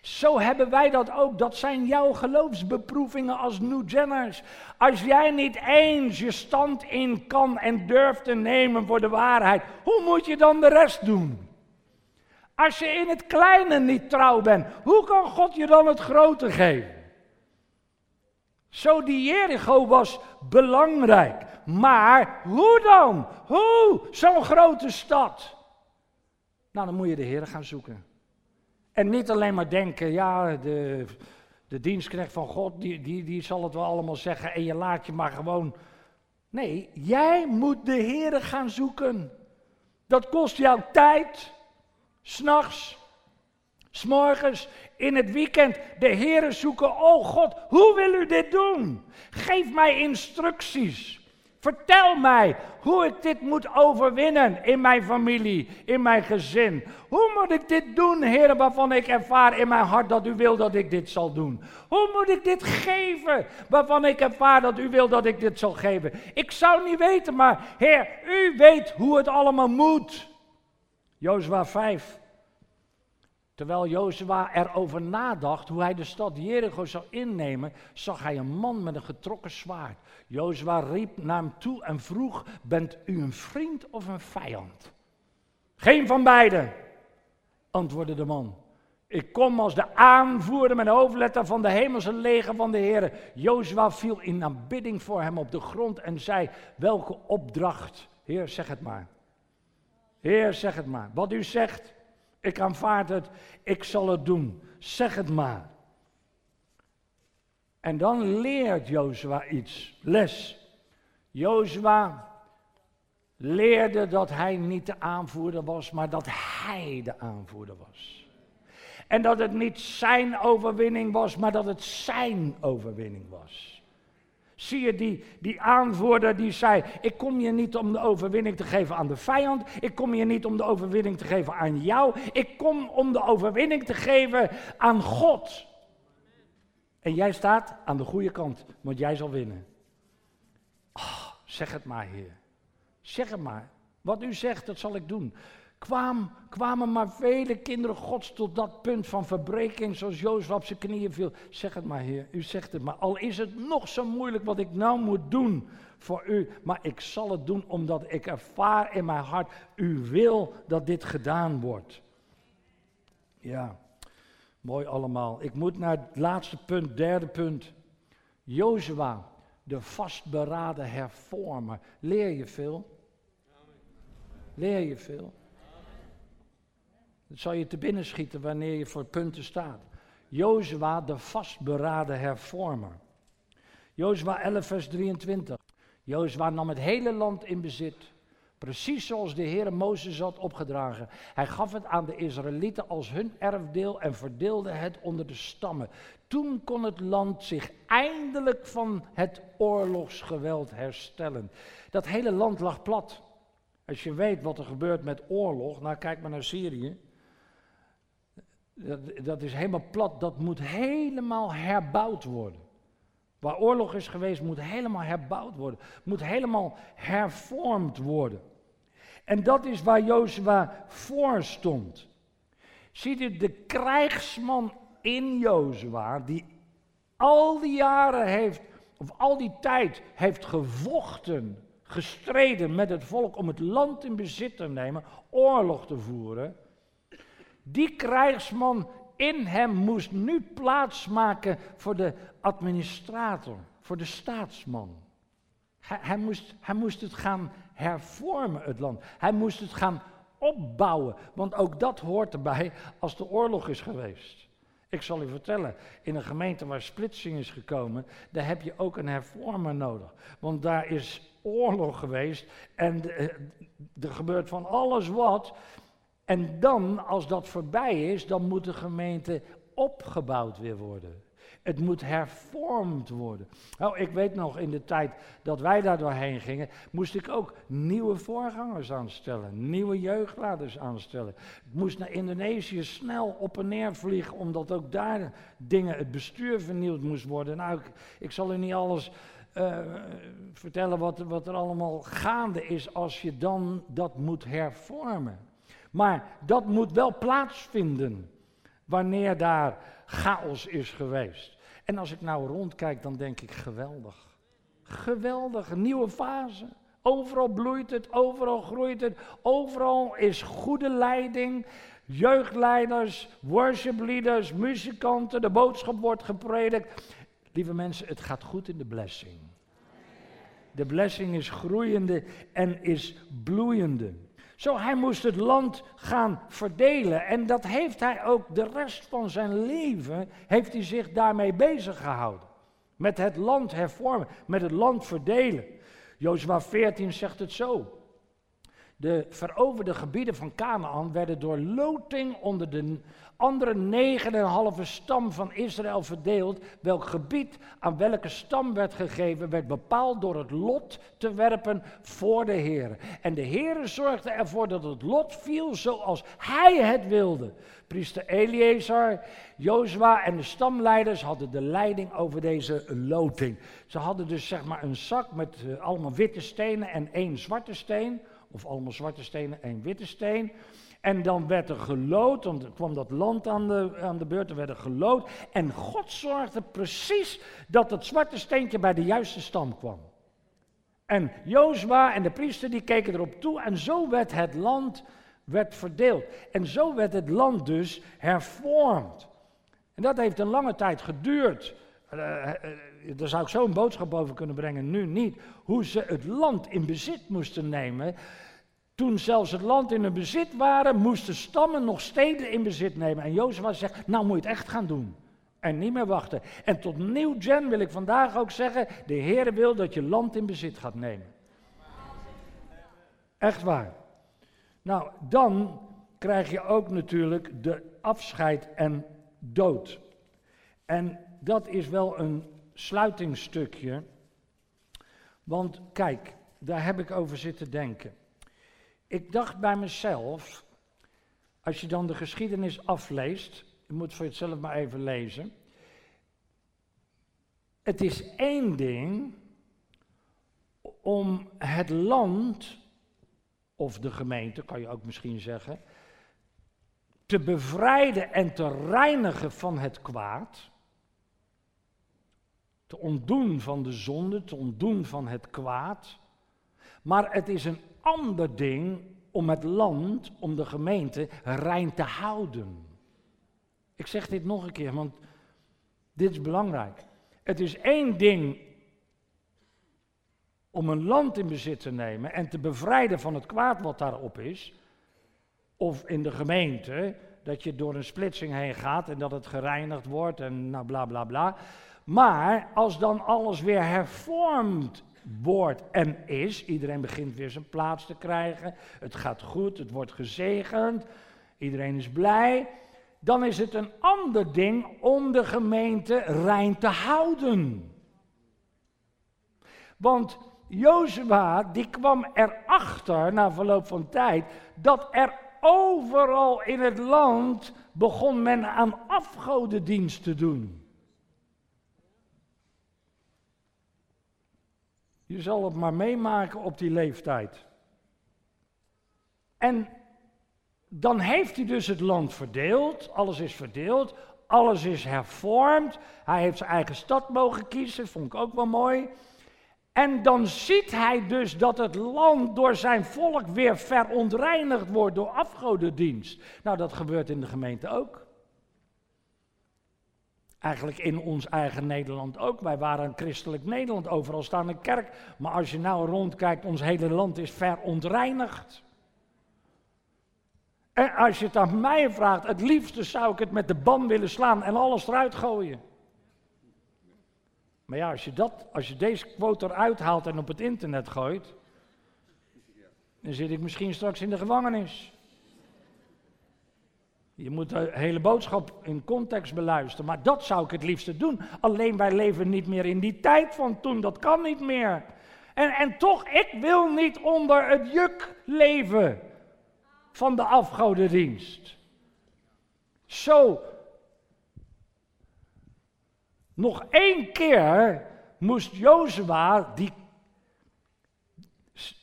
S2: Zo hebben wij dat ook. Dat zijn jouw geloofsbeproevingen als New-Jenners. Als jij niet eens je stand in kan en durft te nemen voor de waarheid, hoe moet je dan de rest doen? Als je in het kleine niet trouw bent, hoe kan God je dan het grote geven? Zo die Jericho was belangrijk. Maar hoe dan? Hoe? Zo'n grote stad. Nou, dan moet je de Heer gaan zoeken. En niet alleen maar denken, ja, de, de dienstknecht van God, die, die, die zal het wel allemaal zeggen en je laat je maar gewoon. Nee, jij moet de Heer gaan zoeken. Dat kost jou tijd, s'nachts, s'morgens, in het weekend. De Heer zoeken, oh God, hoe wil u dit doen? Geef mij instructies. Vertel mij hoe ik dit moet overwinnen in mijn familie, in mijn gezin. Hoe moet ik dit doen, Heer, waarvan ik ervaar in mijn hart dat u wil dat ik dit zal doen? Hoe moet ik dit geven, waarvan ik ervaar dat u wil dat ik dit zal geven? Ik zou niet weten, maar Heer, u weet hoe het allemaal moet. Jozua 5. Terwijl Jozua erover nadacht hoe hij de stad Jericho zou innemen, zag hij een man met een getrokken zwaard. Jozua riep naar hem toe en vroeg, bent u een vriend of een vijand? Geen van beiden, antwoordde de man. Ik kom als de aanvoerder met hoofdletter van de hemelse leger van de Heer. Jozua viel in aanbidding voor hem op de grond en zei, welke opdracht? Heer, zeg het maar. Heer, zeg het maar. Wat u zegt, ik aanvaard het, ik zal het doen. Zeg het maar. En dan leert Jozua iets, les. Jozua leerde dat hij niet de aanvoerder was, maar dat hij de aanvoerder was. En dat het niet zijn overwinning was, maar dat het zijn overwinning was. Zie je die, die aanvoerder die zei: Ik kom je niet om de overwinning te geven aan de vijand. Ik kom je niet om de overwinning te geven aan jou. Ik kom om de overwinning te geven aan God. En jij staat aan de goede kant, want jij zal winnen. Oh, zeg het maar, Heer. Zeg het maar. Wat u zegt, dat zal ik doen kwam, kwamen maar vele kinderen gods tot dat punt van verbreking, zoals Jozef op zijn knieën viel. Zeg het maar, Heer, u zegt het maar. Al is het nog zo moeilijk wat ik nou moet doen voor u, maar ik zal het doen omdat ik ervaar in mijn hart, u wil dat dit gedaan wordt. Ja, Mooi allemaal. Ik moet naar het laatste punt, derde punt. Jozua, de vastberaden hervormer. Leer je veel? Leer je veel? Dat zal je te binnen schieten wanneer je voor punten staat. Jozua, de vastberaden hervormer. Jozua 11, vers 23. Jozua nam het hele land in bezit. Precies zoals de Heer Mozes had opgedragen. Hij gaf het aan de Israëlieten als hun erfdeel en verdeelde het onder de stammen. Toen kon het land zich eindelijk van het oorlogsgeweld herstellen. Dat hele land lag plat. Als je weet wat er gebeurt met oorlog, nou kijk maar naar Syrië. Dat, is helemaal plat, dat moet helemaal herbouwd worden. Waar oorlog is geweest, moet helemaal herbouwd worden. Moet helemaal hervormd worden. En dat is waar Jozua voor stond. Ziet u, de krijgsman in Jozua, die al die jaren heeft, of al die tijd heeft gevochten, gestreden met het volk om het land in bezit te nemen, oorlog te voeren. Die krijgsman in hem moest nu plaats maken voor de administrator, voor de staatsman. Hij, hij, moest, hij moest het gaan hervormen, het land. Hij moest het gaan opbouwen, want ook dat hoort erbij als de oorlog is geweest. Ik zal u vertellen, in een gemeente waar splitsing is gekomen, daar heb je ook een hervormer nodig. Want daar is oorlog geweest en er gebeurt van alles wat. En dan, als dat voorbij is, dan moet de gemeente opgebouwd weer worden. Het moet hervormd worden. Nou, ik weet nog, in de tijd dat wij daar doorheen gingen, moest ik ook nieuwe voorgangers aanstellen, nieuwe jeugdleiders aanstellen. Ik moest naar Indonesië snel op en neer vliegen, omdat ook daar dingen, het bestuur vernieuwd moest worden. Nou, ik, zal u niet alles uh, vertellen wat, wat er allemaal gaande is als je dan dat moet hervormen. Maar dat moet wel plaatsvinden wanneer daar chaos is geweest. En als ik nou rondkijk, dan denk ik geweldig. Geweldig, nieuwe fase. Overal bloeit het, overal groeit het, overal is goede leiding. Jeugdleiders, worship leaders, muzikanten, de boodschap wordt gepredikt. Lieve mensen, het gaat goed in de blessing. De blessing is groeiende en is bloeiende. Zo, hij moest het land gaan verdelen. En dat heeft hij ook de rest van zijn leven, heeft hij zich daarmee bezig gehouden. Met het land hervormen, met het land verdelen. Jozua 14 zegt het zo. De veroverde gebieden van Canaan werden door loting onder de andere negen en halve stam van Israël verdeeld. Welk gebied aan welke stam werd gegeven, werd bepaald door het lot te werpen voor de Heer. En de Heer zorgde ervoor dat het lot viel zoals hij het wilde. Priester Eleazar, Jozua en de stamleiders hadden de leiding over deze loting. Ze hadden dus zeg maar een zak met uh, allemaal witte stenen en één zwarte steen. Of allemaal zwarte stenen en witte steen. En dan werd er gelood, dan kwam dat land aan de, aan de beurt, er werd er gelood. En God zorgde precies dat het zwarte steentje bij de juiste stam kwam. En Jozua en de priester die keken erop toe en zo werd het land werd verdeeld. En zo werd het land dus hervormd. En dat heeft een lange tijd geduurd. Uh, daar zou ik zo een boodschap over kunnen brengen, nu niet. Hoe ze het land in bezit moesten nemen. Toen zelfs het land in hun bezit waren, moesten stammen nog steden in bezit nemen. En Jozef zegt, nou moet je het echt gaan doen. En niet meer wachten. En tot nieuw gen wil ik vandaag ook zeggen, de Heer wil dat je land in bezit gaat nemen. Echt waar. Nou, dan krijg je ook natuurlijk de afscheid en dood. En dat is wel een sluitingstukje. Want kijk, daar heb ik over zitten denken. Ik dacht bij mezelf, als je dan de geschiedenis afleest, je moet voor jezelf maar even lezen. Het is één ding om het land, of de gemeente kan je ook misschien zeggen, te bevrijden en te reinigen van het kwaad. Te ontdoen van de zonde, te ontdoen van het kwaad. Maar het is een ander ding om het land, om de gemeente rein te houden. Ik zeg dit nog een keer, want dit is belangrijk. Het is één ding om een land in bezit te nemen en te bevrijden van het kwaad wat daarop is. Of in de gemeente, dat je door een splitsing heen gaat en dat het gereinigd wordt en nou bla bla bla. Maar als dan alles weer hervormd wordt en is, iedereen begint weer zijn plaats te krijgen, het gaat goed, het wordt gezegend, iedereen is blij, dan is het een ander ding om de gemeente rein te houden. Want Jozua die kwam erachter na verloop van tijd dat er overal in het land begon men aan afgodendienst te doen. Je zal het maar meemaken op die leeftijd. En dan heeft hij dus het land verdeeld, alles is verdeeld, alles is hervormd. Hij heeft zijn eigen stad mogen kiezen, vond ik ook wel mooi. En dan ziet hij dus dat het land door zijn volk weer verontreinigd wordt door afgodendienst. Nou, dat gebeurt in de gemeente ook. Eigenlijk in ons eigen Nederland ook. Wij waren een christelijk Nederland, overal staan een kerk. Maar als je nou rondkijkt, ons hele land is verontreinigd. En als je het aan mij vraagt, het liefste zou ik het met de ban willen slaan en alles eruit gooien. Maar ja, als je, dat, als je deze quote eruit haalt en op het internet gooit, dan zit ik misschien straks in de gevangenis. Je moet de hele boodschap in context beluisteren, maar dat zou ik het liefste doen. Alleen wij leven niet meer in die tijd van toen, dat kan niet meer. En, en toch, ik wil niet onder het juk leven van de afgodendienst. Zo nog één keer moest Jozua die,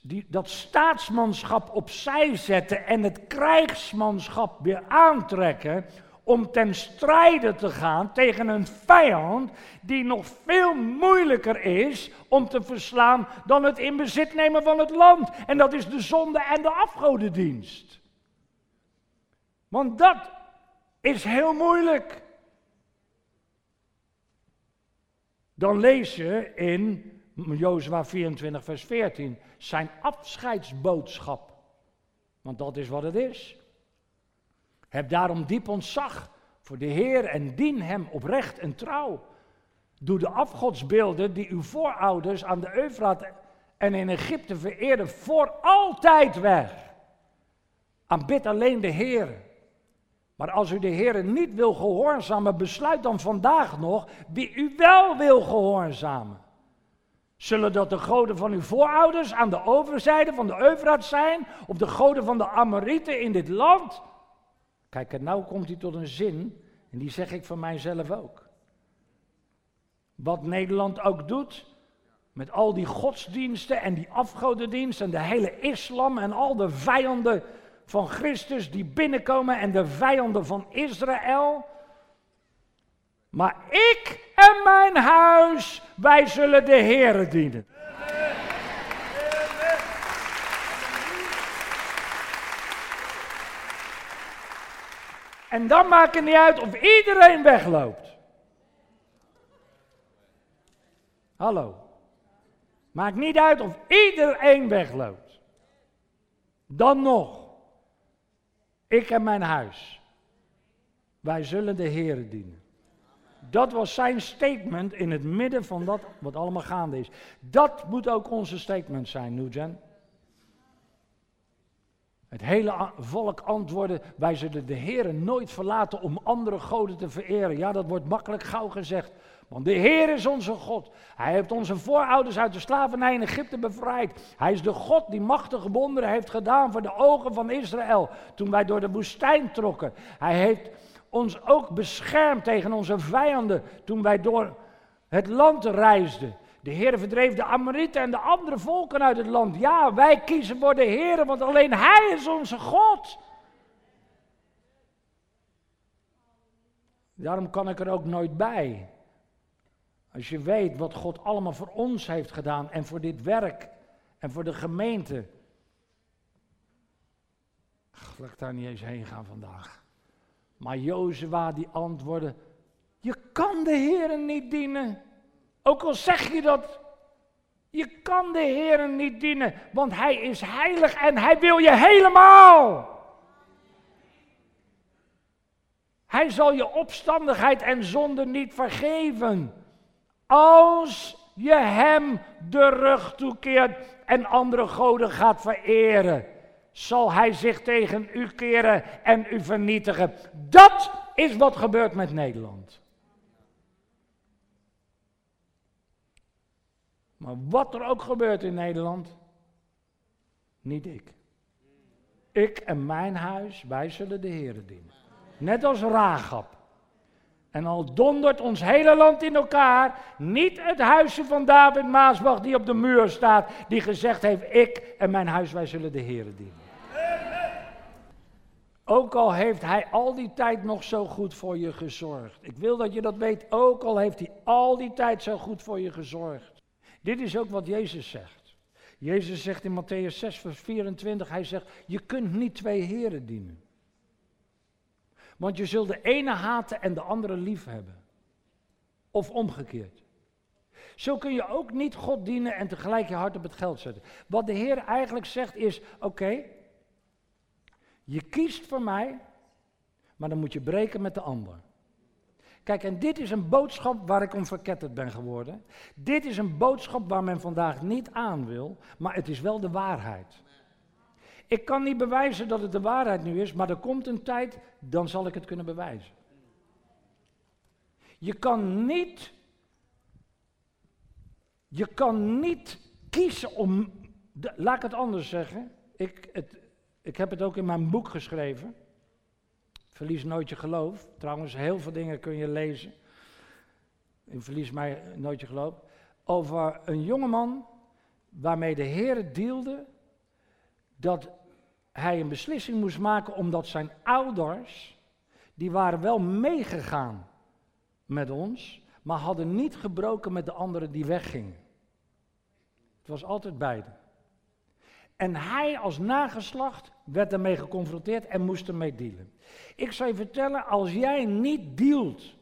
S2: die, dat staatsmanschap opzij zetten en het krijgsmanschap weer aantrekken om ten strijde te gaan tegen een vijand die nog veel moeilijker is om te verslaan dan het in bezit nemen van het land. En dat is de zonde en de afgodendienst. Want dat is heel moeilijk. Dan lees je in Jozua 24, vers 14 zijn afscheidsboodschap. Want dat is wat het is. Heb daarom diep ontzag voor de Heer en dien Hem oprecht en trouw. Doe de afgodsbeelden die uw voorouders aan de Eufraat en in Egypte vereerden voor altijd weg. Aanbid alleen de Heer maar als u de Heer niet wil gehoorzamen, besluit dan vandaag nog wie u wel wil gehoorzamen. Zullen dat de goden van uw voorouders aan de overzijde van de Eufraat zijn? Of de goden van de Amorieten in dit land? Kijk, en nou komt hij tot een zin, en die zeg ik van mijzelf ook. Wat Nederland ook doet, met al die godsdiensten en die afgodendiensten en de hele islam en al de vijanden van Christus die binnenkomen en de vijanden van Israël. Maar ik en mijn huis, wij zullen de Heeren dienen. En dan maakt het niet uit of iedereen wegloopt. Hallo. Maakt niet uit of iedereen wegloopt. Dan nog. Ik en mijn huis. Wij zullen de Heer dienen. Dat was zijn statement in het midden van dat wat allemaal gaande is. Dat moet ook onze statement zijn, Nujan. Het hele volk antwoordde: Wij zullen de Heer nooit verlaten om andere goden te vereren. Ja, dat wordt makkelijk gauw gezegd. Want de Heer is onze God. Hij heeft onze voorouders uit de slavernij in Egypte bevrijd. Hij is de God die machtige wonderen heeft gedaan voor de ogen van Israël. Toen wij door de woestijn trokken. Hij heeft ons ook beschermd tegen onze vijanden. Toen wij door het land reisden. De Heer verdreef de Amorieten en de andere volken uit het land. Ja, wij kiezen voor de Heer, want alleen Hij is onze God. Daarom kan ik er ook nooit bij. Als je weet wat God allemaal voor ons heeft gedaan en voor dit werk en voor de gemeente. Ach, laat ik daar niet eens heen gaan vandaag. Maar Jozua die antwoordde, je kan de Heer niet dienen. Ook al zeg je dat, je kan de Heer niet dienen, want Hij is heilig en Hij wil je helemaal. Hij zal je opstandigheid en zonde niet vergeven. Als je Hem de rug toekeert en andere goden gaat vereren, zal Hij zich tegen u keren en u vernietigen. Dat is wat gebeurt met Nederland. Maar wat er ook gebeurt in Nederland, niet ik. Ik en mijn huis, wij zullen de Heer dienen. Net als Ragab. En al dondert ons hele land in elkaar, niet het huisje van David Maasbach die op de muur staat, die gezegd heeft, ik en mijn huis, wij zullen de Heer dienen. Ook al heeft hij al die tijd nog zo goed voor je gezorgd. Ik wil dat je dat weet, ook al heeft hij al die tijd zo goed voor je gezorgd. Dit is ook wat Jezus zegt. Jezus zegt in Matthäus 6, vers 24, hij zegt, je kunt niet twee heren dienen. Want je zult de ene haten en de andere lief hebben. Of omgekeerd. Zo kun je ook niet God dienen en tegelijk je hart op het geld zetten. Wat de Heer eigenlijk zegt is: oké, je kiest voor mij, maar dan moet je breken met de ander. Kijk, en dit is een boodschap waar ik om verketterd ben geworden. Dit is een boodschap waar men vandaag niet aan wil, maar het is wel de waarheid. Ik kan niet bewijzen dat het de waarheid nu is, maar er komt een tijd, dan zal ik het kunnen bewijzen. Je kan niet, je kan niet kiezen om, laat ik het anders zeggen. Ik, het, ik heb het ook in mijn boek geschreven. Verlies nooit je geloof. Trouwens, heel veel dingen kun je lezen. In Verlies mij nooit je geloof. Over een jongeman waarmee de Heer deelde dat hij een beslissing moest maken omdat zijn ouders, die waren wel meegegaan met ons, maar hadden niet gebroken met de anderen die weggingen. Het was altijd beide. En hij als nageslacht werd ermee geconfronteerd en moest ermee dealen. Ik zal je vertellen, als jij niet dealt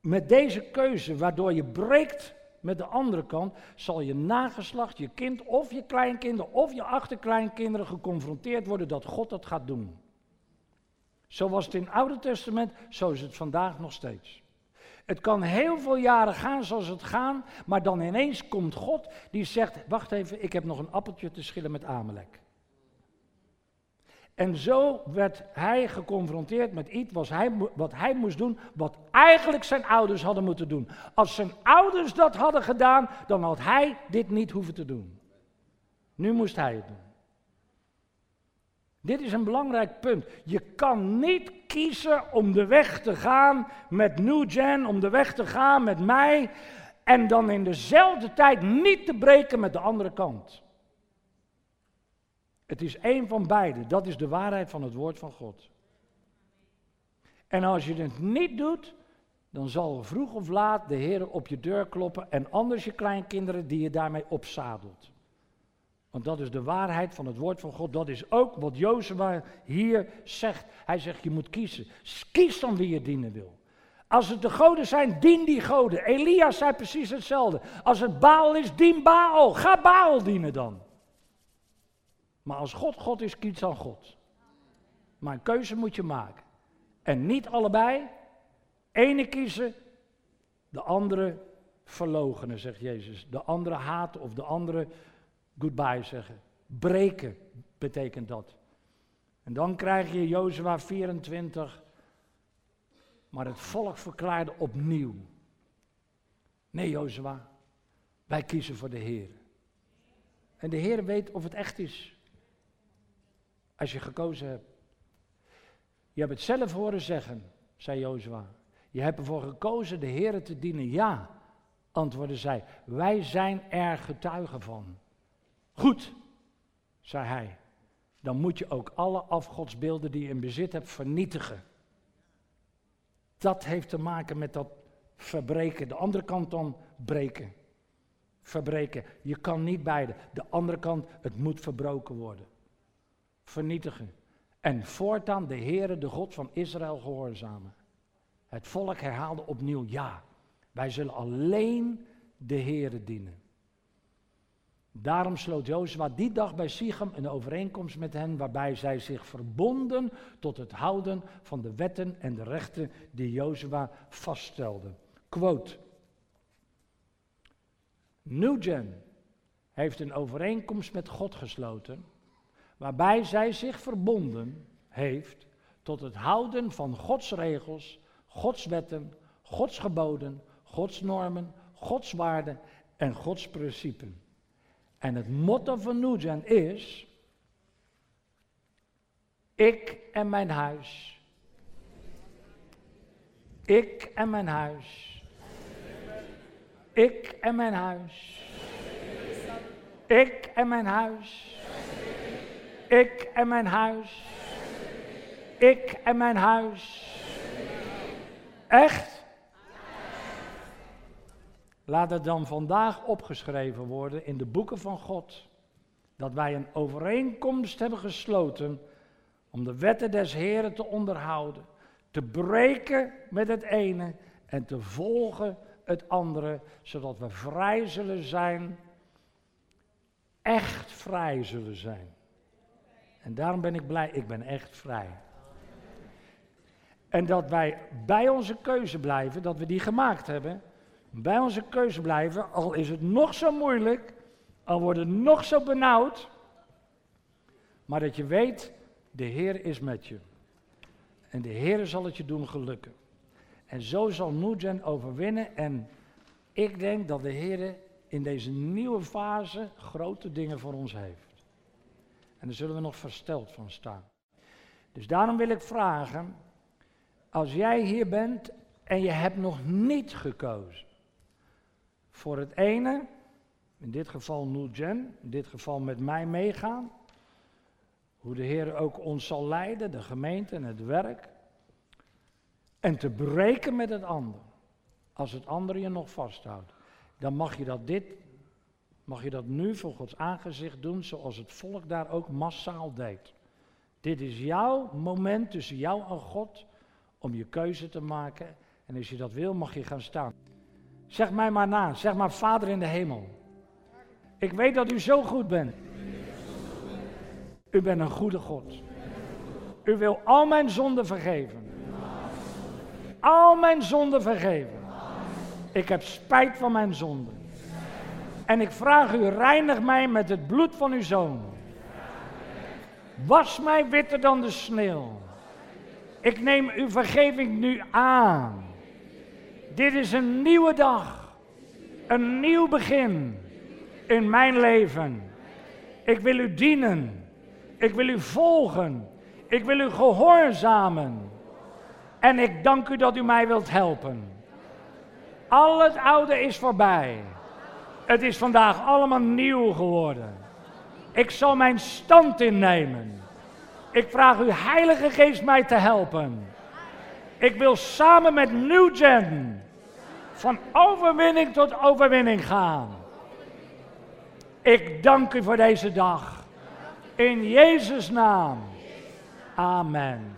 S2: met deze keuze, waardoor je breekt met de andere kant, zal je nageslacht, je kind of je kleinkinderen of je achterkleinkinderen geconfronteerd worden dat God dat gaat doen. Zo was het in het Oude Testament, zo is het vandaag nog steeds. Het kan heel veel jaren gaan zoals het gaan, maar dan ineens komt God die zegt: Wacht even, ik heb nog een appeltje te schillen met Amalek. En zo werd hij geconfronteerd met iets wat hij, wat hij moest doen, wat eigenlijk zijn ouders hadden moeten doen. Als zijn ouders dat hadden gedaan, dan had hij dit niet hoeven te doen. Nu moest hij het doen. Dit is een belangrijk punt. Je kan niet kiezen om de weg te gaan met New Gen, om de weg te gaan met mij, en dan in dezelfde tijd niet te breken met de andere kant. Het is één van beide. Dat is de waarheid van het woord van God. En als je het niet doet, dan zal vroeg of laat de Heer op je deur kloppen en anders je kleinkinderen die je daarmee opzadelt. Want dat is de waarheid van het woord van God. Dat is ook wat Jozua hier zegt. Hij zegt, je moet kiezen. Kies dan wie je dienen wil. Als het de goden zijn, dien die goden. Elia zei precies hetzelfde. Als het Baal is, dien Baal. Ga Baal dienen dan. Maar als God God is, kies dan God. Maar een keuze moet je maken. En niet allebei. Ene kiezen, de andere verlogenen, zegt Jezus. De andere haten of de andere goodbye zeggen. Breken betekent dat. En dan krijg je Jozua 24. Maar het volk verklaarde opnieuw. Nee, Jozua, wij kiezen voor de Heer. En de Heer weet of het echt is. Als je gekozen hebt. Je hebt het zelf horen zeggen, zei Jozua. Je hebt ervoor gekozen de Heer te dienen. Ja, antwoordde zij. Wij zijn er getuigen van. Goed, zei hij. Dan moet je ook alle afgodsbeelden die je in bezit hebt vernietigen. Dat heeft te maken met dat verbreken. De andere kant dan breken. Verbreken. Je kan niet beide. De andere kant, het moet verbroken worden vernietigen. En voortaan de Heere, de God van Israël, gehoorzamen. Het volk herhaalde opnieuw, ja, wij zullen alleen de Heere dienen. Daarom sloot Jozua die dag bij Sichem een overeenkomst met hen, waarbij zij zich verbonden tot het houden van de wetten en de rechten die Jozua vaststelde. Quote. Heeft een overeenkomst met God gesloten, waarbij zij zich verbonden heeft tot het houden van Gods regels, Gods wetten, Gods geboden, Gods normen, Gods waarden en Gods principes. En het motto van Nugent is: Ik en mijn huis. Ik en mijn huis. Ik en mijn huis. Ik en mijn huis. Ik en mijn huis. Ik en mijn huis. Echt? Laat het dan vandaag opgeschreven worden in de boeken van God. Dat wij een overeenkomst hebben gesloten om de wetten des Heren te onderhouden. Te breken met het ene en te volgen het andere. Zodat we vrij zullen zijn. Echt vrij zullen zijn. En daarom ben ik blij, ik ben echt vrij. En dat wij bij onze keuze blijven, dat we die gemaakt hebben bij onze keuze blijven, al is het nog zo moeilijk, al wordt het nog zo benauwd, maar dat je weet, de Heer is met je. En de Heer zal het je doen gelukken. En zo zal Nujen overwinnen en ik denk dat de Heer in deze nieuwe fase grote dingen voor ons heeft. En daar zullen we nog versteld van staan. Dus daarom wil ik vragen, als jij hier bent en je hebt nog niet gekozen, voor het ene, in dit geval Nujen, in dit geval met mij meegaan. Hoe de Heer ook ons zal leiden, de gemeente en het werk. En te breken met het ander. Als het andere je nog vasthoudt. Dan mag je dat dit, mag je dat nu voor Gods aangezicht doen zoals het volk daar ook massaal deed. Dit is jouw moment tussen jou en God om je keuze te maken. En als je dat wil, mag je gaan staan. Zeg mij maar na. Zeg maar Vader in de hemel. Ik weet dat u zo goed bent. U bent een goede God. U wil al mijn zonden vergeven. Al mijn zonden vergeven. Ik heb spijt van mijn zonden. En ik vraag u, reinig mij met het bloed van uw zoon. Was mij witter dan de sneeuw. Ik neem uw vergeving nu aan. Dit is een nieuwe dag. Een nieuw begin in mijn leven. Ik wil u dienen. Ik wil u volgen. Ik wil u gehoorzamen. En ik dank u dat u mij wilt helpen. Al het oude is voorbij. Het is vandaag allemaal nieuw geworden. Ik zal mijn stand innemen. Ik vraag uw Heilige Geest mij te helpen. Ik wil samen met New Gen van overwinning tot overwinning gaan. Ik dank u voor deze dag. In Jezus' naam. Amen.